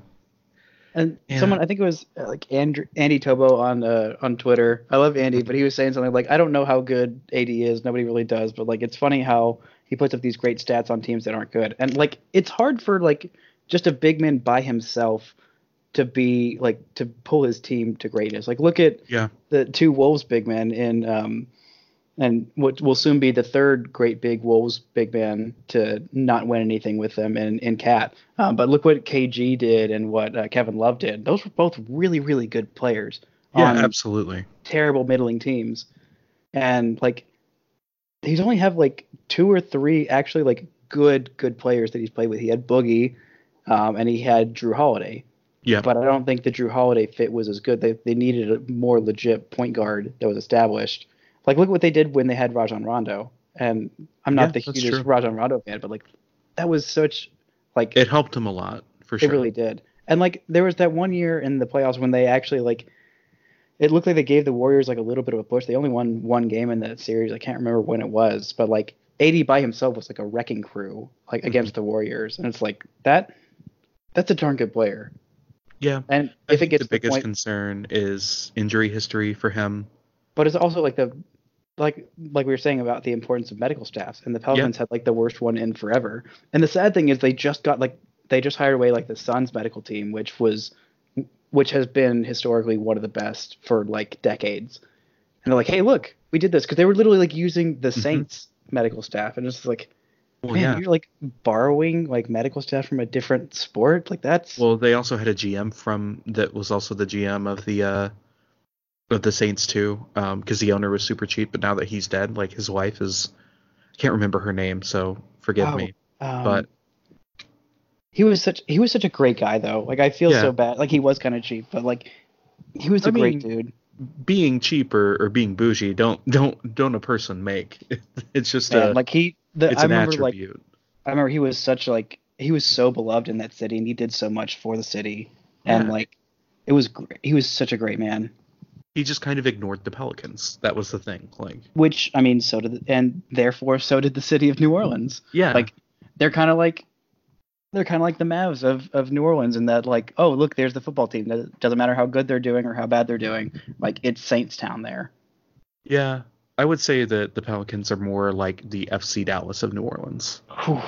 And Yeah. someone, I think it was uh, like Andrew, Andy Tobo on uh, on Twitter. I love Andy, but he was saying something like, "I don't know how good AD is. Nobody really does, but like, it's funny how he puts up these great stats on teams that aren't good. And like, it's hard for like just a big man by himself to be like to pull his team to greatness. Like, look at Yeah. the two Wolves big men in um and what will soon be the third great big Wolves big man to not win anything with them in in Cat. Um, but look what KG did and what uh, Kevin Love did. Those were both really really good players Yeah, absolutely. terrible middling teams. And like he's only have like two or three actually like good good players that he's played with. He had Boogie um, and he had Jrue Holiday Yeah. but I don't think the Jrue Holiday fit was as good. They they needed a more legit point guard that was established. Like look what they did when they had Rajon Rondo. And I'm not Yeah, the hugest true. Rajon Rondo fan, but like that was such Like It helped him a lot for sure. it really did. And like there was that one year in the playoffs when they actually like it looked like they gave the Warriors like a little bit of a push. They only won one game in that series. I can't remember when it was, but like AD by himself was like a wrecking crew like mm-hmm. against the Warriors, and it's like that. That's a darn good player. Yeah. And I if it think gets the to the biggest point, concern is injury history for him. But it's also like the like like we were saying about the importance of medical staffs, and the Pelicans had like the worst one in forever. And the sad thing is they just got like they just hired away like the Suns medical team, which was which has been historically one of the best for like decades. And they're like, hey, look, we did this because they were literally like using the Saints medical staff, and it's like, Well, man, yeah. you're like borrowing like medical staff from a different sport, like that's Well, they also had a GM from that was also the GM of the uh of the Saints too, because the owner was super cheap. But now that he's dead, like his wife is, I can't remember her name, so forgive Oh, me. um, But he was such he was such a great guy though. Like I feel Yeah. so bad. Like he was kind of cheap, but like he was a I great mean, dude. being cheap or, or being bougie don't don't don't a person make. It's just Man, a like he the it's I an remember like attribute. I remember he was such like he was so beloved in that city and he did so much for the city and like it was great. he was such a great man. He just kind of ignored the Pelicans. That was the thing. Like Which I mean, so did the, and therefore so did the city of New Orleans. yeah, Like they're kind of like they're kind of like the Mavs of, of New Orleans in that like oh look there's the football team. It doesn't matter how good they're doing or how bad they're doing. Like it's Saints Town there. yeah. I would say that the Pelicans are more like the FC Dallas of New Orleans. Whew,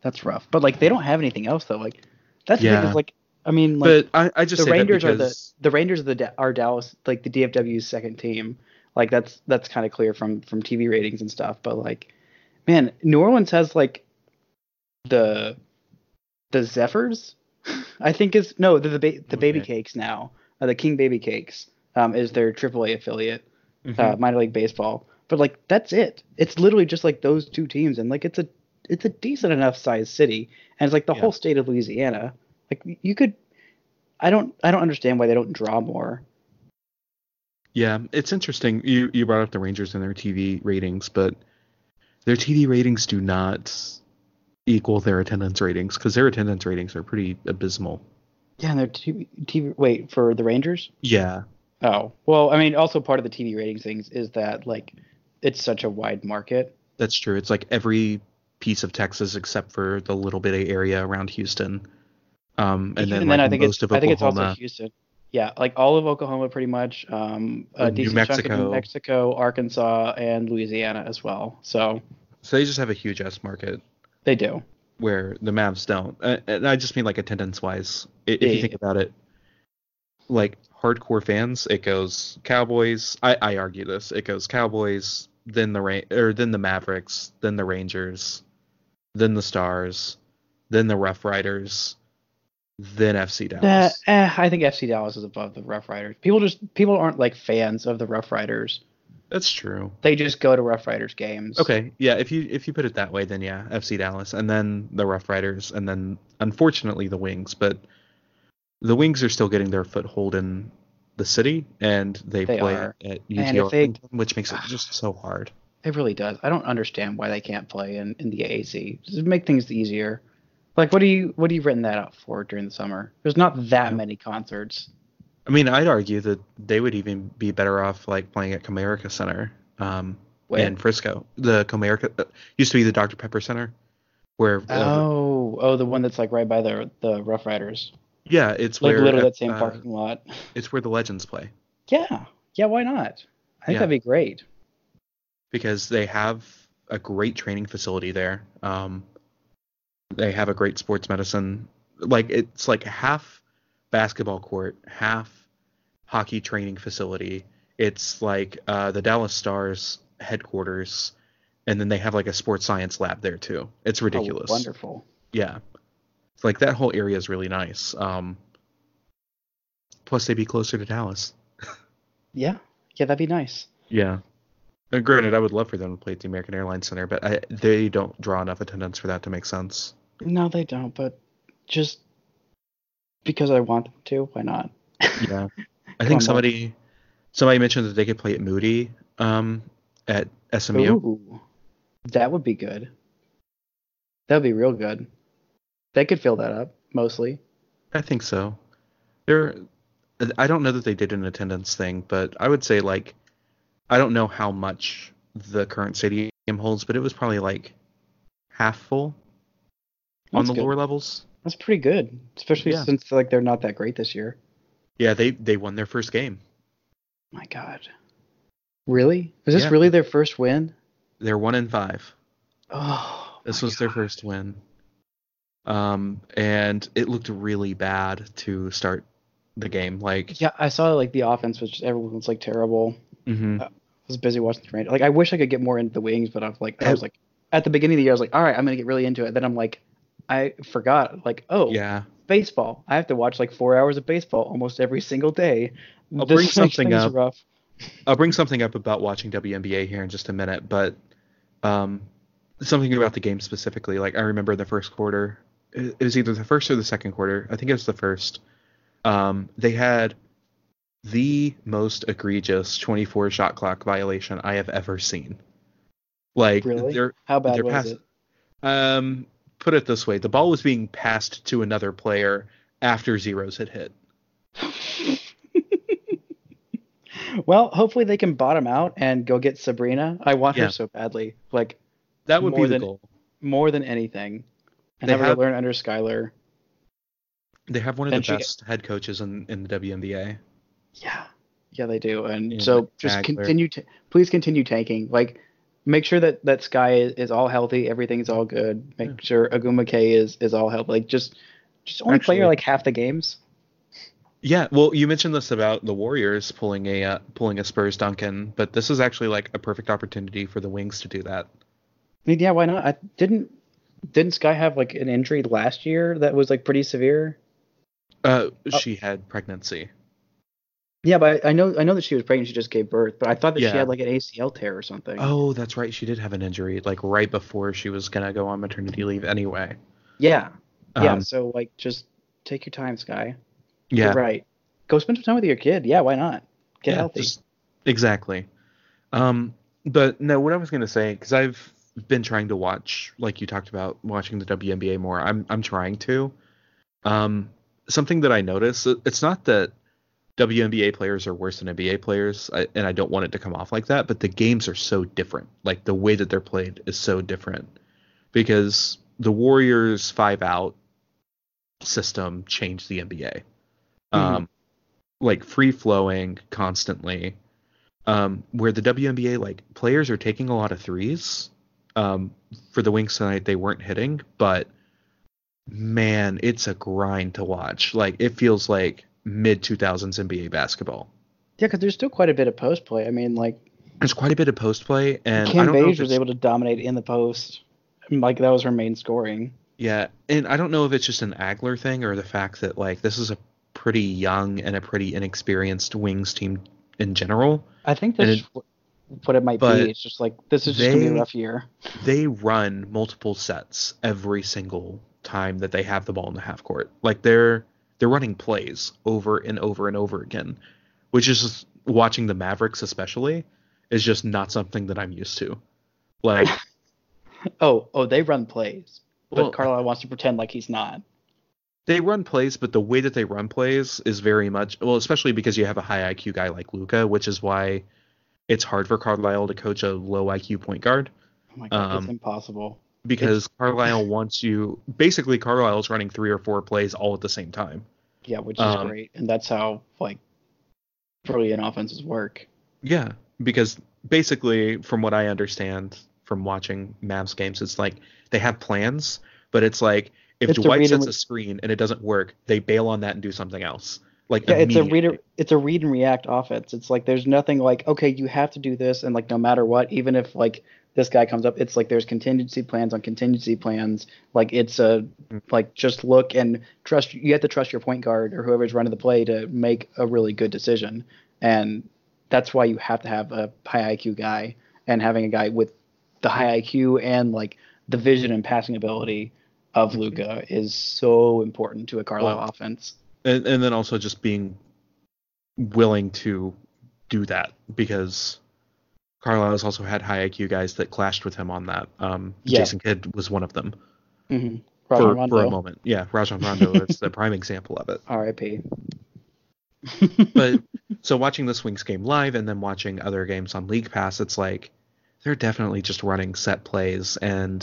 that's rough. But like they don't have anything else though. Like that's the thing is like I mean like but I, I just the say Rangers that are the because the Rangers are the Da- are Dallas like the DFW's second team. Like that's that's kind of clear from from TV ratings and stuff. But like, man, New Orleans has like the the Zephyrs. I think is no the the, ba- the Baby Cakes now. Uh, the King Baby Cakes um, is their AAA affiliate, uh, Mhm. minor league baseball. But like that's it. It's literally just like those two teams, and like it's a it's a decent enough sized city, and it's like the Yeah. whole state of Louisiana. Like you could, I don't I don't understand why they don't draw more. Yeah, it's interesting. You you brought up the Rangers and their TV ratings, but their TV ratings do not equal their attendance ratings because their attendance ratings are pretty abysmal. Yeah, and their TV, TV wait for the Rangers. Yeah, Oh well, I mean, also part of the TV ratings things is that like it's such a wide market. that's true. It's like every piece of Texas except for the little bit of area around Houston. Um, and then, like I think most it's of I think it's also Houston. Yeah, like all of Oklahoma pretty much. Um, Uh, a New decent chunk of New Mexico. Mexico, Arkansas, and Louisiana as well. So so they just have a huge S market they do. where the Mavs don't. Uh, and I just mean like attendance wise. If Yeah, you think about it, like hardcore fans, it goes Cowboys. I, I argue this. It goes Cowboys, then the Ra- or then the Mavericks, then the Rangers, then the Stars, then the Rough Riders, then FC Uh, Dallas. eh, I think FC Dallas is above the Rough Riders. People just people aren't like fans of the Rough Riders. That's true. They just go to Rough Riders games. Okay, yeah. If you if you put it that way, then yeah, FC Dallas, and then the Rough Riders, and then unfortunately the Wings. But the Wings are still getting their foothold in the city, and they, They play are. at UT they- which makes it just so hard. It really does. I don't understand why they can't play in, in the AAC. Just make things easier. Like, what do you what do you written that out for during the summer? There's not that many concerts. I mean, I'd argue that they would even be better off like playing at Comerica Center um, Where? in Frisco. The Comerica uh, used to be the Dr Pepper Center, where uh, Oh, oh, the one that's like right by the the Rough Riders, yeah, it's like where literally that same uh, parking lot. it's where the Legends play. Yeah, yeah. Why not? I think Yeah. that'd be great. because they have a great training facility there. Um, they have a great sports medicine. Like it's like half basketball court, half hockey training facility. It's like uh, the Dallas Stars headquarters, and then they have like a sports science lab there too. It's ridiculous. Oh, wonderful. Yeah, it's like that whole area is really nice. Um, plus, they'd be closer to Dallas. Yeah, yeah. That'd be nice. Yeah. Uh, granted, I would love for them to play at the American Airlines Center, but I, they don't draw enough attendance for that to make sense. No, they don't. But just because I want them to, why not? Yeah. I think on. somebody somebody mentioned that they could play at Moody um, at SMU. Ooh, that would be good. That would be real good. they could fill that up mostly. I think so. There, I don't know that they did an attendance thing, but I would say like, I don't know how much the current stadium holds, but it was probably like half full on That's the good. lower levels. That's pretty good, especially Yeah. since like they're not that great this year. Yeah, they they won their first game. My God, really? Was this Yeah. really their first win? They're one in five. Oh, This was their first win. Um, and it looked really bad to start the game. Like, Yeah, I saw like the offense was just everyone was like terrible. mhm. I was busy watching the Rangers. Like I wish I could get more into the wings, but I was like, I was like, at the beginning of the year, I was like, all right, I'm gonna get really into it. Then I'm like, I forgot, like, oh, yeah. baseball. I have to watch like four hours of baseball almost every single day. I'll This bring something up. Rough. I'll bring something up about watching WNBA here in just a minute, but um, something about the game specifically. Like I remember the first quarter. It was either the first or the second quarter. I think it was the first. Um, they had the most egregious 24 shot clock violation I have ever seen. Like Really? How bad was pass- it? um put it this way, the ball was being passed to another player after zeros had hit. Well, hopefully they can bottom out and go get Sabrina. I want Yeah. her so badly, like That would be the than- goal. more than anything. And They have her learn under Skylar. They have one of And the best head coaches in, in the WNBA. Yeah, yeah, they do. And Yeah, so just Agler. continue to please continue tanking. Like, make sure that that Sky is, is all healthy, everything's all good. Make Yeah. sure Aguma K is is all healthy. Like, just just only play her like half the games. Yeah, well, you mentioned this about the Warriors pulling a uh, pulling a Spurs Duncan, but this is actually like a perfect opportunity for the Wings to do that. I mean, yeah, why not? I didn't didn't Sky have like an injury last year that was like pretty severe? Uh, Oh. she had pregnancy. Yeah, but I, I know I know that she was pregnant. She just gave birth, but I thought that Yeah. she had like an ACL tear or something. Oh, that's right. She did have an injury like right before she was gonna go on maternity leave anyway. yeah, yeah. Um, so like, just take your time, Sky. yeah. You're right. Go spend some time with your kid. Yeah, why not? Get yeah, healthy. just- exactly. Um, but no, what I was gonna say because I've been trying to watch, like you talked about, watching the WNBA more. I'm I'm trying to. Um, something that I notice, it's not that WNBA players are worse than NBA players, I, and I don't want it to come off like that. But the games are so different. Like the way that they're played is so different because the Warriors five out system changed the NBA. Um, like free flowing constantly. Um, where the WNBA like players are taking a lot of threes. Um, for the Wings tonight, they weren't hitting, but man, it's a grind to watch. Like it feels like mid 2000s NBA basketball. Yeah, because there's still quite a bit of post play. I mean, like There's quite a bit of post play, and Cam don't know if Beige was able to dominate in the post. Like that was her main scoring. Yeah, and I don't know if it's just an Agler thing or the fact that like this is a pretty young and a pretty inexperienced Wings team in general. I think that's it- what it might be. It's just like this is just gonna be a rough year. They run multiple sets every single time that they have the ball in the half court. Like they're they're running plays over and over and over again, which is just watching the Mavericks especially is just not something that I'm used to. Like Oh, oh, they run plays, but Well- Carlisle wants to pretend like he's not. they run plays, but the way that they run plays is very much well, especially because you have a high IQ guy like Luka, which is why it's hard for Carlisle to coach a low IQ point guard Oh my god, it's Um, impossible. Because Carlisle wants you basically Carlisle's running three or four plays all at the same time. Yeah, which is um, great, and that's how like brilliant offenses work. Yeah, because basically, from what I understand from watching Mavs games, it's like they have plans, but it's like if It's Dwight sets a screen and it doesn't work, they bail on that and do something else. Like Yeah, it's a read. It's a read and react offense. It's like there's nothing like okay, you have to do this, and like no matter what, even if like this guy comes up, it's like there's contingency plans on contingency plans. Like it's a Mm. like just look and trust. You have to trust your point guard or whoever's running the play to make a really good decision, and that's why you have to have a high IQ guy and having a guy with the high IQ and like the vision and passing ability of Luka is so important to a Carlisle Well, offense. and, and then also just being willing to do that because Carlisle has also had high IQ guys that clashed with him on that. Um, Yeah. Jason Kidd was one of them. hmm Rajon for, Rondo. for a moment. Yeah, Rajon Rondo is the prime example of it. R.I.P. But so watching the Swings game live and then watching other games on League Pass, it's like they're definitely just running set plays, and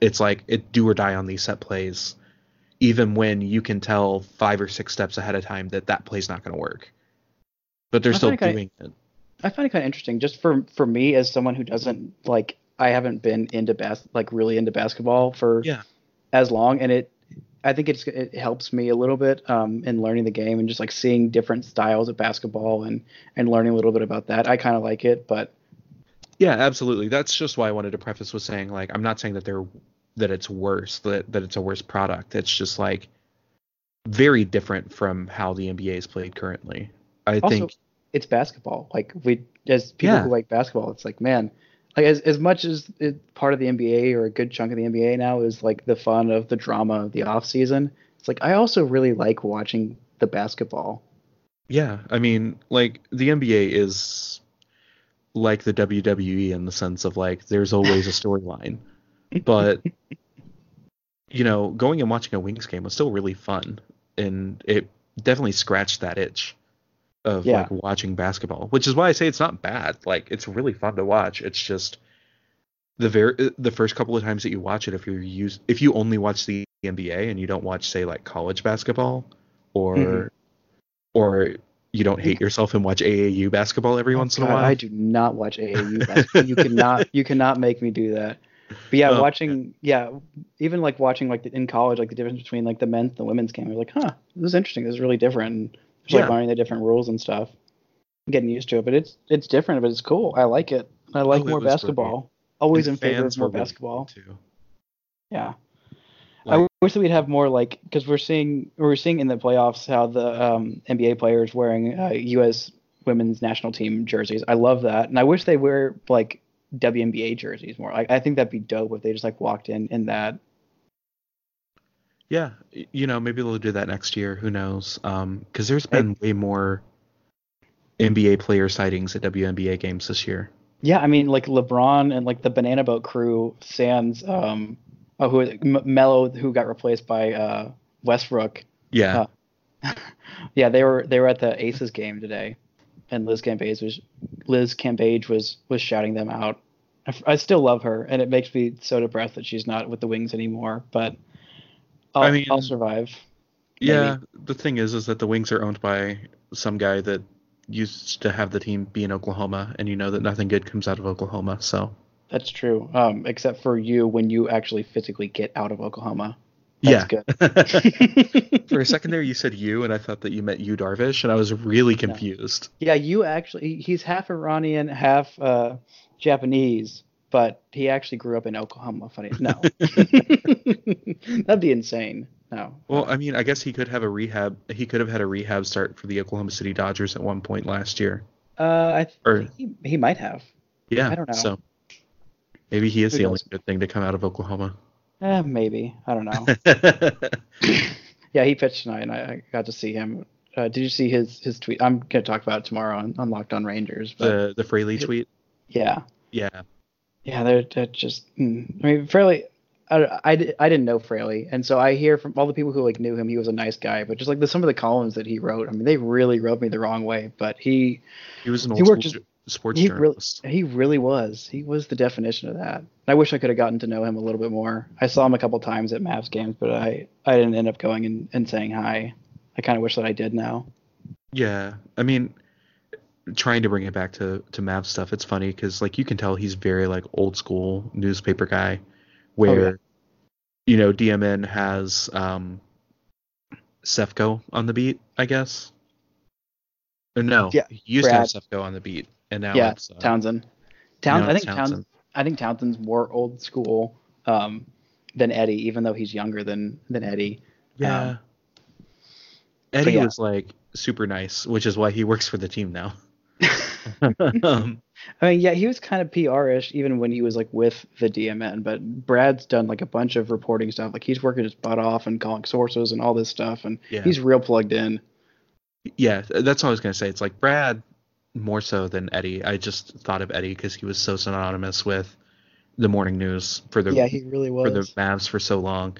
it's- like it do or die on these set plays, even when you can tell five or six steps ahead of time that that play's not going to work. But they're I still find it kinda- doing it. I find it kind of interesting, just for for me as someone who doesn't like, I haven't been into bas like really into basketball for Yeah. as long, and it, I think it's it helps me a little bit um, in learning the game and just like seeing different styles of basketball and and learning a little bit about that. I kind of like it, but Yeah, absolutely. That's just why I wanted to preface with saying like I'm not saying that they're that it's worse that that it's a worse product. It's just like very different from how the NBA is played currently. I also think it's basketball. Like we as people Yeah. who like basketball, it's like man, like as as much as it, part of the NBA or a good chunk of the NBA now is like the fun of the drama of the off season. It's like I also really like watching the basketball. yeah, I mean like the NBA is like the WWE in the sense of like there's always a storyline. but you know, going and watching a Wings game was still really fun and it definitely scratched that itch of Yeah. like watching basketball, which is why I say it's not bad. Like it's really fun to watch. It's just the very the first couple of times that you watch it if you use if you only watch the NBA and you don't watch say like college basketball or Mhm. or you don't hate yourself and watch AAU basketball every once in a while. I do not watch AAU basketball. you cannot you cannot make me do that. But yeah, Oh, watching yeah, even like watching like the, in college, like the difference between like the men's and the women's game. Was like, huh, this is interesting. This is really different. And just like learning the different rules and stuff. I'm getting used to it, but it's it's different, but it's cool. I like it. I like Oh, more basketball. Always in favor of more basketball. too. Yeah. Like- I wish that we'd have more like because we're seeing we're seeing in the playoffs how the um, NBA players wearing uh, U.S. women's national team jerseys. I love that, and I wish they wear like WNBA jerseys more. Like I think that'd be dope if they just like walked in in that. Yeah, you know, maybe they'll do that next year. Who knows? Um, because there's been way more NBA player sightings at WNBA games this year. Yeah, I mean like LeBron and like the Banana Boat crew, Sans, um, oh, who M- Melo, who got replaced by uh, Westbrook. Yeah, Uh, yeah, they were they were at the Aces game today, and Liz Cambage was Liz Cambage was was shouting them out. I still love her, and it makes me so depressed that she's not with the Wings anymore. But I'll, I mean- will survive. yeah. The thing is, is that the Wings are owned by some guy that used to have the team be in Oklahoma, and you know that nothing good comes out of Oklahoma. So That's true. Um, except for you when you actually physically get out of Oklahoma. That's yeah. good. For a second there, you said you, and I thought that you meant Yu Darvish, and I was really confused. yeah, you actually he's half Iranian, half uh, Japanese, but he actually grew up in Oklahoma. Funny, no, that'd be insane. No. Well, I mean, I guess he could have a rehab. He could have had a rehab start for the Oklahoma City Dodgers at one point last year. Uh, I Or- he, he might have. Yeah, I don't know. So maybe he is Who the only good thing to come out of Oklahoma. Eh, maybe. I don't know. yeah, he pitched tonight, and I, I got to see him. Uh, did you see his his tweet? I'm gonna talk about it tomorrow on, on Locked On Rangers. But the the Fraley tweet. yeah, Yeah, yeah, they're, they're just. Mm, I mean, Fraley. I, I, I didn't know Fraley, and so I hear from all the people who like knew him, he was a nice guy. But just like the, some of the columns that he wrote, I mean, they really rubbed me the wrong way. But he he was an He old worked just- sports he really, journalist. he really was. He was the definition of that. I wish I could have gotten to know him a little bit more. I saw him a couple times at Mavs games, but I, I didn't end up going and, and saying hi. I kind of wish that I did now. Yeah, I mean, trying to bring it back to to Mav stuff. It's funny because like you can tell he's very like old school newspaper guy, where Oh, yeah. you know DMN has um Sefko on the beat, I guess. Or no, Yeah, he used Brad. to have Sefko on the beat, and now yeah, it's uh, Townsend. I think Townsend. I think Townsend's more old school um, than Eddie, even though he's younger than than Eddie. Yeah. Um, Eddie yeah. was like super nice, which is why he works for the team now. um, I mean, yeah, he was kind of PR-ish even when he was like with the DMN. But Brad's done like a bunch of reporting stuff. Like he's working his butt off and calling sources and all this stuff, and Yeah. he's real plugged in. yeah, that's all I was gonna say. It's like Brad more so than Eddie. I just thought of Eddie because he was so synonymous with the morning news for the yeah, he really was. for the Mavs for so long.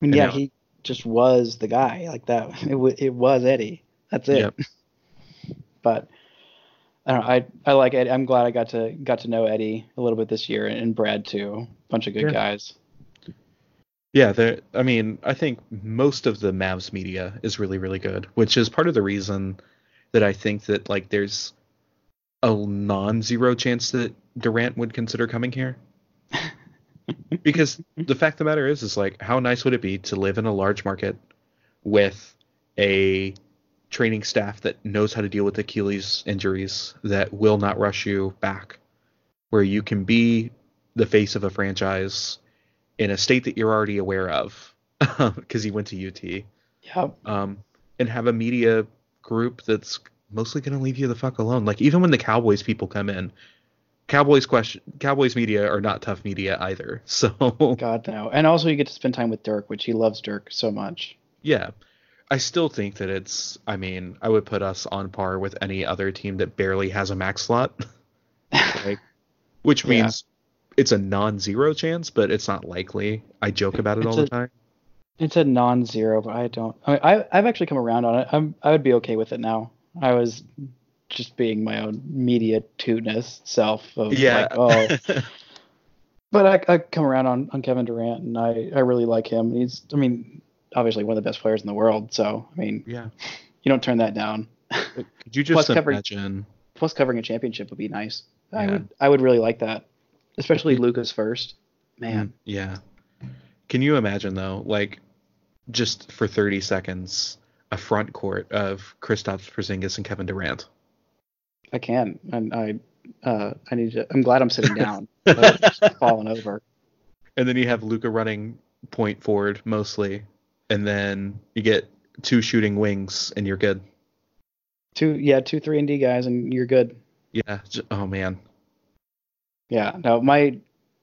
mean, And yeah, now- he just was the guy like that. It, w- it was Eddie. That's it. Yep. But I don't know. I I like Eddie. I'm glad I got to got to know Eddie a little bit this year and Brad too. Bunch of good Yeah. guys. Yeah, there. I mean, I think most of the Mavs media is really, really good, which is part of the reason that I think that like there's a non-zero chance that Durant would consider coming here. because the fact of the matter is, is like, how nice would it be to live in a large market with a training staff that knows how to deal with Achilles injuries, that will not rush you back, where you can be the face of a franchise in a state that you're already aware of because he went to UT, Yep. um, and have a media group that's mostly going to leave you the fuck alone. Like even when the Cowboys people come in, Cowboys question Cowboys media are not tough media either. So God no. And also you get to spend time with Dirk, which he loves Dirk so much. yeah, I still think that it's. I mean, I would put us on par with any other team that barely has a max slot, like, which Yeah. means it's a non-zero chance, but it's not likely. I joke about it It's all a- the time. It's a non-zero, but I don't. I, mean, I I've actually come around on it. I'm I would be okay with it now. I was just being my own media tootness self of Yeah. like, oh, but I I come around on on Kevin Durant, and I I really like him. He's I mean obviously one of the best players in the world. So I mean yeah. you don't turn that down. Could you Plus just covering- imagine? Plus covering a championship would be nice. I would I would really like that, especially Luka's first. Man, Yeah. Can you imagine though, like, just for 30 seconds, a front court of Kristaps Porzingis and Kevin Durant? I can, and I uh I need to. I'm glad I'm sitting down. Fallen over. And then you have Luka running point forward mostly, and then you get two shooting wings, and you're good. Two, yeah, two, three and D guys, and you're good. Yeah. Oh man. Yeah. No, my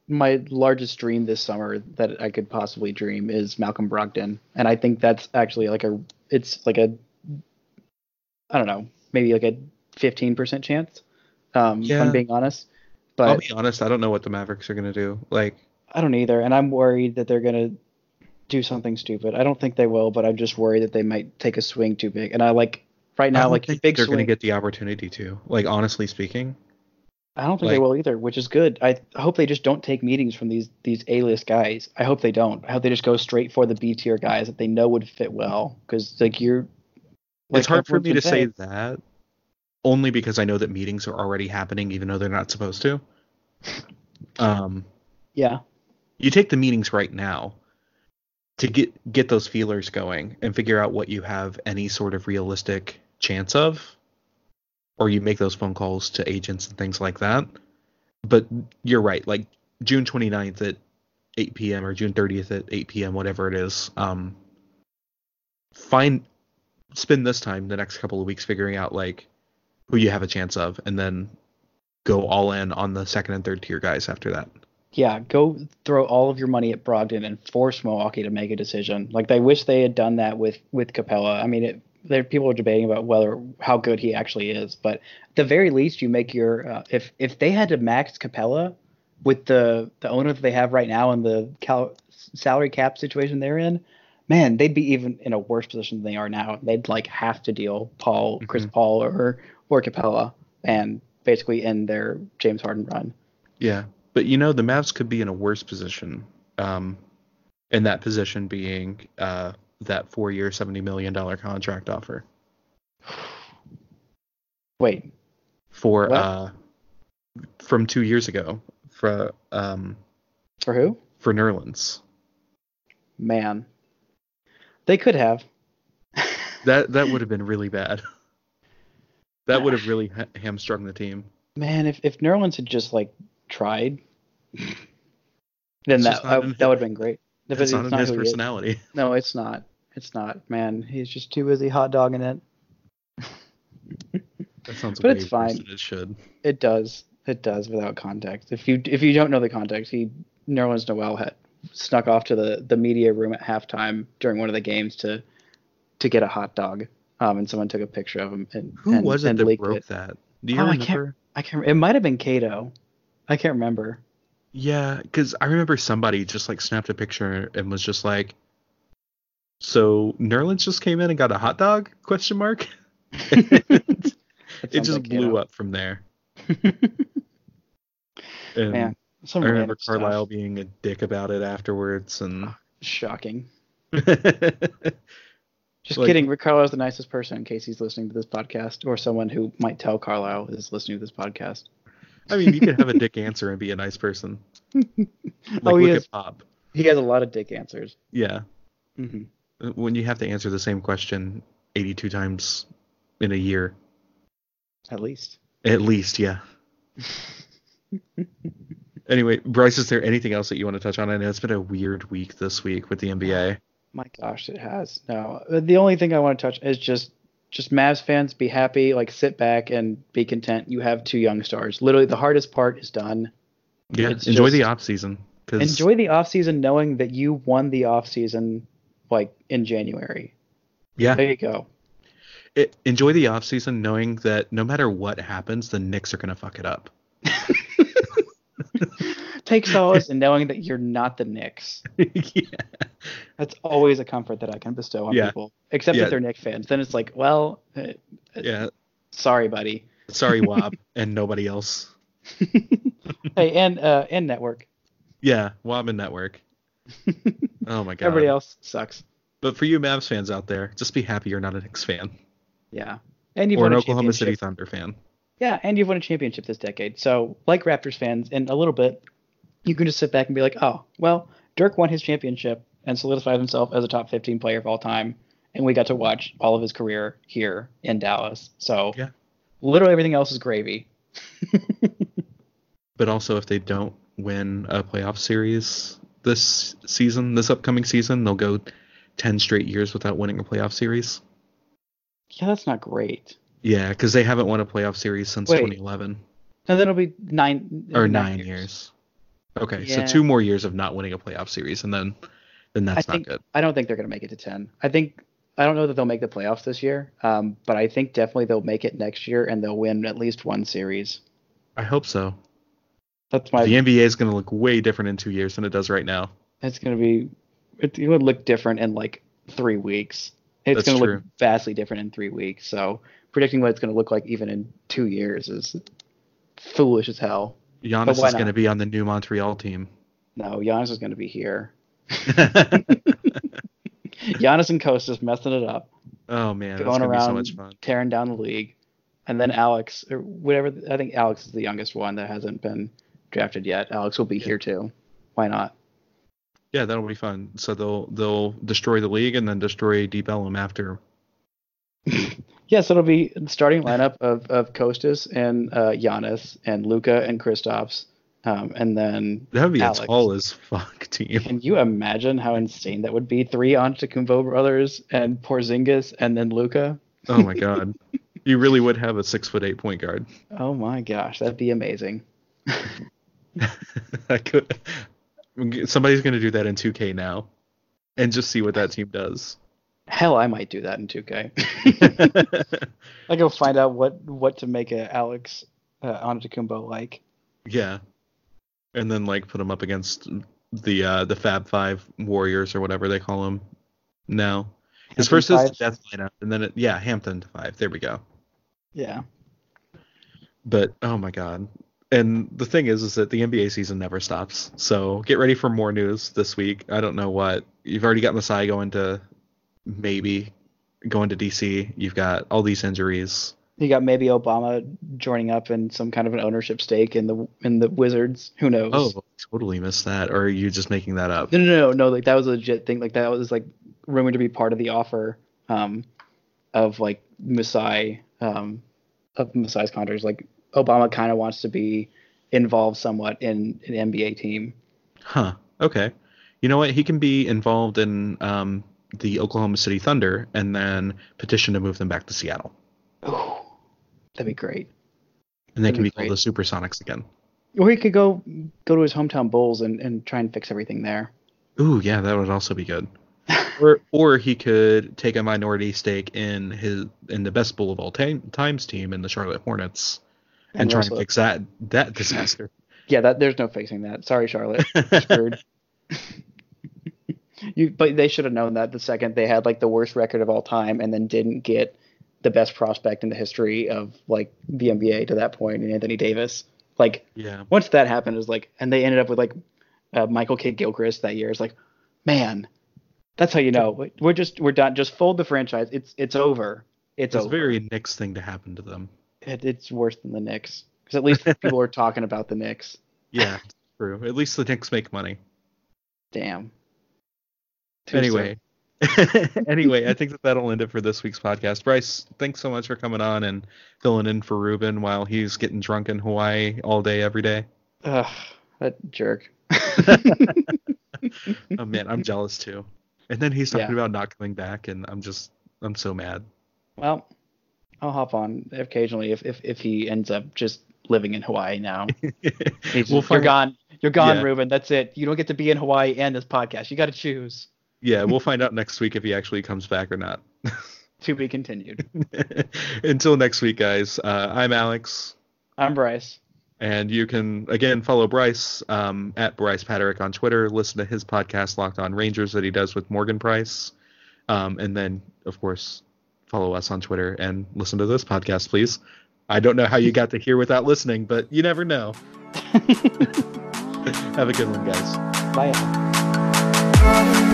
my largest dream this summer that I could possibly dream is Malcolm Brogdon, and I think that's actually like a it's like a I don't know maybe like a 15% chance. Um, if Yeah. I'm being honest, but I'll be honest. I don't know what the Mavericks are gonna do. Like, I don't either, and I'm worried that they're gonna do something stupid. I don't think they will, but I'm just worried that they might take a swing too big. And I like right I now don't like think big they're swing. gonna get the opportunity to. Like, honestly speaking. I don't think they will either, which is good. I hope they just don't take meetings from these these A-list guys. I hope they don't. I hope they just go straight for the B tier guys that they know would fit well. Because like you're, like it's hard for me to say that only because I know that meetings are already happening even though they're not supposed to. Um, Yeah, you take the meetings right now to get get those feelers going and figure out what you have any sort of realistic chance of or you make those phone calls to agents and things like that. But you're right, like June 29th at 8 p.m. or June 30th at 8 p.m. whatever it is. Um find spend this time the next couple of weeks figuring out like who you have a chance of and then go all in on the second and third tier guys after that. Yeah. Go throw all of your money at Brogdon and force Milwaukee to make a decision. Like they wish they had done that with with Capela. I mean, it, there people are debating about whether how good he actually is, but at the very least, you make your uh, if if they had to max Capela with the the owner that they have right now and the cal- salary cap situation they're in, man, they'd be even in a worse position than they are now. They'd like have to deal Paul, Chris Paul, or or Capela, and basically end their James Harden run. Yeah, but you know the Mavs could be in a worse position. Um, and that position being uh that four-year, seventy million dollar contract offer Wait, for What? uh from two years ago for um for who? for Nerlens. Man, they could have. That that would have been really bad. That would have really ha- hamstrung the team. Man, if if Nerlens had just like tried, then It's that I, that would have been great. But That's not in his who he is. personality. No, it's not. It's not. Man, he's just too busy hot dogging it. That sounds But it's fine. it should. It does. It does without context. If you if you don't know the context, he Nerlens Noel had snuck off to the the media room at halftime during one of the games to to get a hot dog. Um, and someone took a picture of him and Who and, was it that broke it. that? Do you Oh, I remember? can't- I can't. It might have been Cato. I can't remember. Yeah, because I remember somebody just like snapped a picture and was just like, So Nerlens just came in and got a hot dog? Question mark. it just like, blew know. up from there. And Man, some I remember random stuff. Carlisle being a dick about it afterwards, and ah, Shocking. Just Like- kidding. Rick Carlisle's the nicest person in case he's listening to this podcast, or someone who might tell Carlisle is listening to this podcast. I mean, you could have a dick answer and be a nice person. Like, Oh, he at Pop. He has a lot of dick answers. Yeah, hmm when you have to answer the same question 82 times in a year, At least. at least, yeah. anyway, Brice, is there anything else that you want to touch on? I know it's been a weird week this week with the NBA. My gosh, it has. No, the only thing I want to touch is just just Mavs fans be happy, like sit back and be content. You have two young stars. Literally, the hardest part is done. Yeah, It's enjoy just- the off season. Cause, Enjoy the off season knowing that you won the off season like in January. Yeah, There you go. it, enjoy the off season knowing that no matter what happens, the Knicks are gonna fuck it up. Take solace in knowing that you're not the Knicks. yeah. That's always a comfort that I can bestow on Yeah. people, except Yeah. if they're Knicks fans. Then it's like, well, uh, Yeah. sorry, buddy. Sorry, Woj, and nobody else. hey, and uh, and network. Yeah, Woj and Network. Oh my god. Everybody else sucks. But for you Mavs fans out there, just be happy you're not a Knicks fan Yeah, and you've or won an a Oklahoma City. Thunder fan. Yeah, and you've won a championship this decade. So, like Raptors fans, in a little bit, you can just sit back and be like, oh, well, Dirk won his championship and solidified himself as a top 15 player of all time, and we got to watch all of his career here in Dallas. So, Yeah. literally everything else is gravy. But also, if they don't win a playoff series this season, this upcoming season, they'll go 10 straight years without winning a playoff series. Yeah, that's not great. Yeah, because they haven't won a playoff series since Wait. 2011 No, then it'll be nine or nine years. Okay, Yeah. so two more years of not winning a playoff series, and then then that's I not think good. I don't think they're going to make it to 10. I think I don't know that they'll make the playoffs this year, um, but I think definitely they'll make it next year and they'll win at least one series. I hope so. That's my. the NBA is going to look way different in two years than it does right now. It's going to be. It, it would look different in like three weeks. It's going to look vastly different in three weeks. So predicting what it's going to look like even in two years is foolish as hell. Giannis is going to be on the new Montreal team. No, Giannis is going to be here. Giannis and Kostas messing it up. oh man, going going to be so around much fun. tearing down the league, and then Alex or whatever. I think Alex is the youngest one that hasn't been drafted yet. Alex will be here too. Why not? Yeah, that'll be fun. So they'll they'll destroy the league and then destroy Deep Ellum after. Yes, it'll be the starting lineup of of Kostas and uh, Giannis and Luka and Kristaps, um, and then That would be Alex. a tall as fuck team. Can you imagine how insane that would be? Three Antetokounmpo brothers and Porzingis and then Luka. Oh my god, you really would have a six foot eight point guard. Oh my gosh, that'd be amazing. I could. Somebody's going to do that in 2K now, and just see what that team does. Hell, I might do that in 2K. I go find out what what to make a Alex uh, Antetokounmpo like. yeah, and then like put them up against the uh, the Fab Five Warriors or whatever they call them now. His Hampton first is Fives? the Death lineup, and then it, yeah, Hampton Five. There we go. Yeah. But oh my god. And the thing is is that the NBA season never stops. So get ready for more news this week. I don't know what. You've already got Masai going to maybe going to DC. You've got all these injuries. You got maybe Obama joining up in some kind of an ownership stake in the in the Wizards. Who knows? Oh, totally missed that. Or are you just making that up? No, no, no, no. Like that was a legit thing. Like that was like rumored to be part of the offer um, of like Masai um, of Masai's contracts. Like Obama kind of wants to be involved somewhat in an NBA team. Huh. Okay. You know what? He can be involved in um, the Oklahoma City Thunder and then petition to move them back to Seattle. That'd be great. And they That'd can be be called the Supersonics again. Or he could go go to his hometown Bulls and, and try and fix everything there. Ooh, yeah, that would also be good. or or he could take a minority stake in his in the best bull of all time, times team in the Charlotte Hornets and, And try and fix that that disaster. Yeah, that there's no fixing that. Sorry, Charlotte. Screwed. you, but they should have known that the second they had like the worst record of all time, and then didn't get the best prospect in the history of like the NBA to that point in Anthony Davis. Like, Yeah. once that happened, it was like, and they ended up with like uh, Michael Kidd Gilchrist that year. It's like, man, that's how you know we're just we're done. Just fold the franchise. It's it's over. It's, It's a very Knicks thing to happen to them. It, it's worse than the Knicks because at least people are talking about the Knicks. Yeah, true. At least the Knicks make money. Damn. Too anyway. anyway, I think that that'll end it for this week's podcast. Brice, thanks so much for coming on and filling in for Ruben while he's getting drunk in Hawaii all day, every day. Ugh, that jerk. Oh man, I'm jealous too. And then he's talking Yeah. about not coming back, and I'm just, I'm so mad. Well, I'll hop on occasionally if if, if he ends up just living in Hawaii now. We'll you're gone. You're gone, Yeah. Ruben. That's it. You don't get to be in Hawaii and this podcast. You got to choose. Yeah, we'll find out next week if he actually comes back or not. To be continued. Until next week, guys. Uh, I'm Alex. I'm Brice. And you can again follow Brice um, at Brice Paterik on Twitter. Listen to his podcast Locked On Rangers that he does with Morgan Price, um, and then of course follow us on Twitter and listen to this podcast, please. I don't know how you got to here without listening, but you never know. Have a good one, guys. Bye.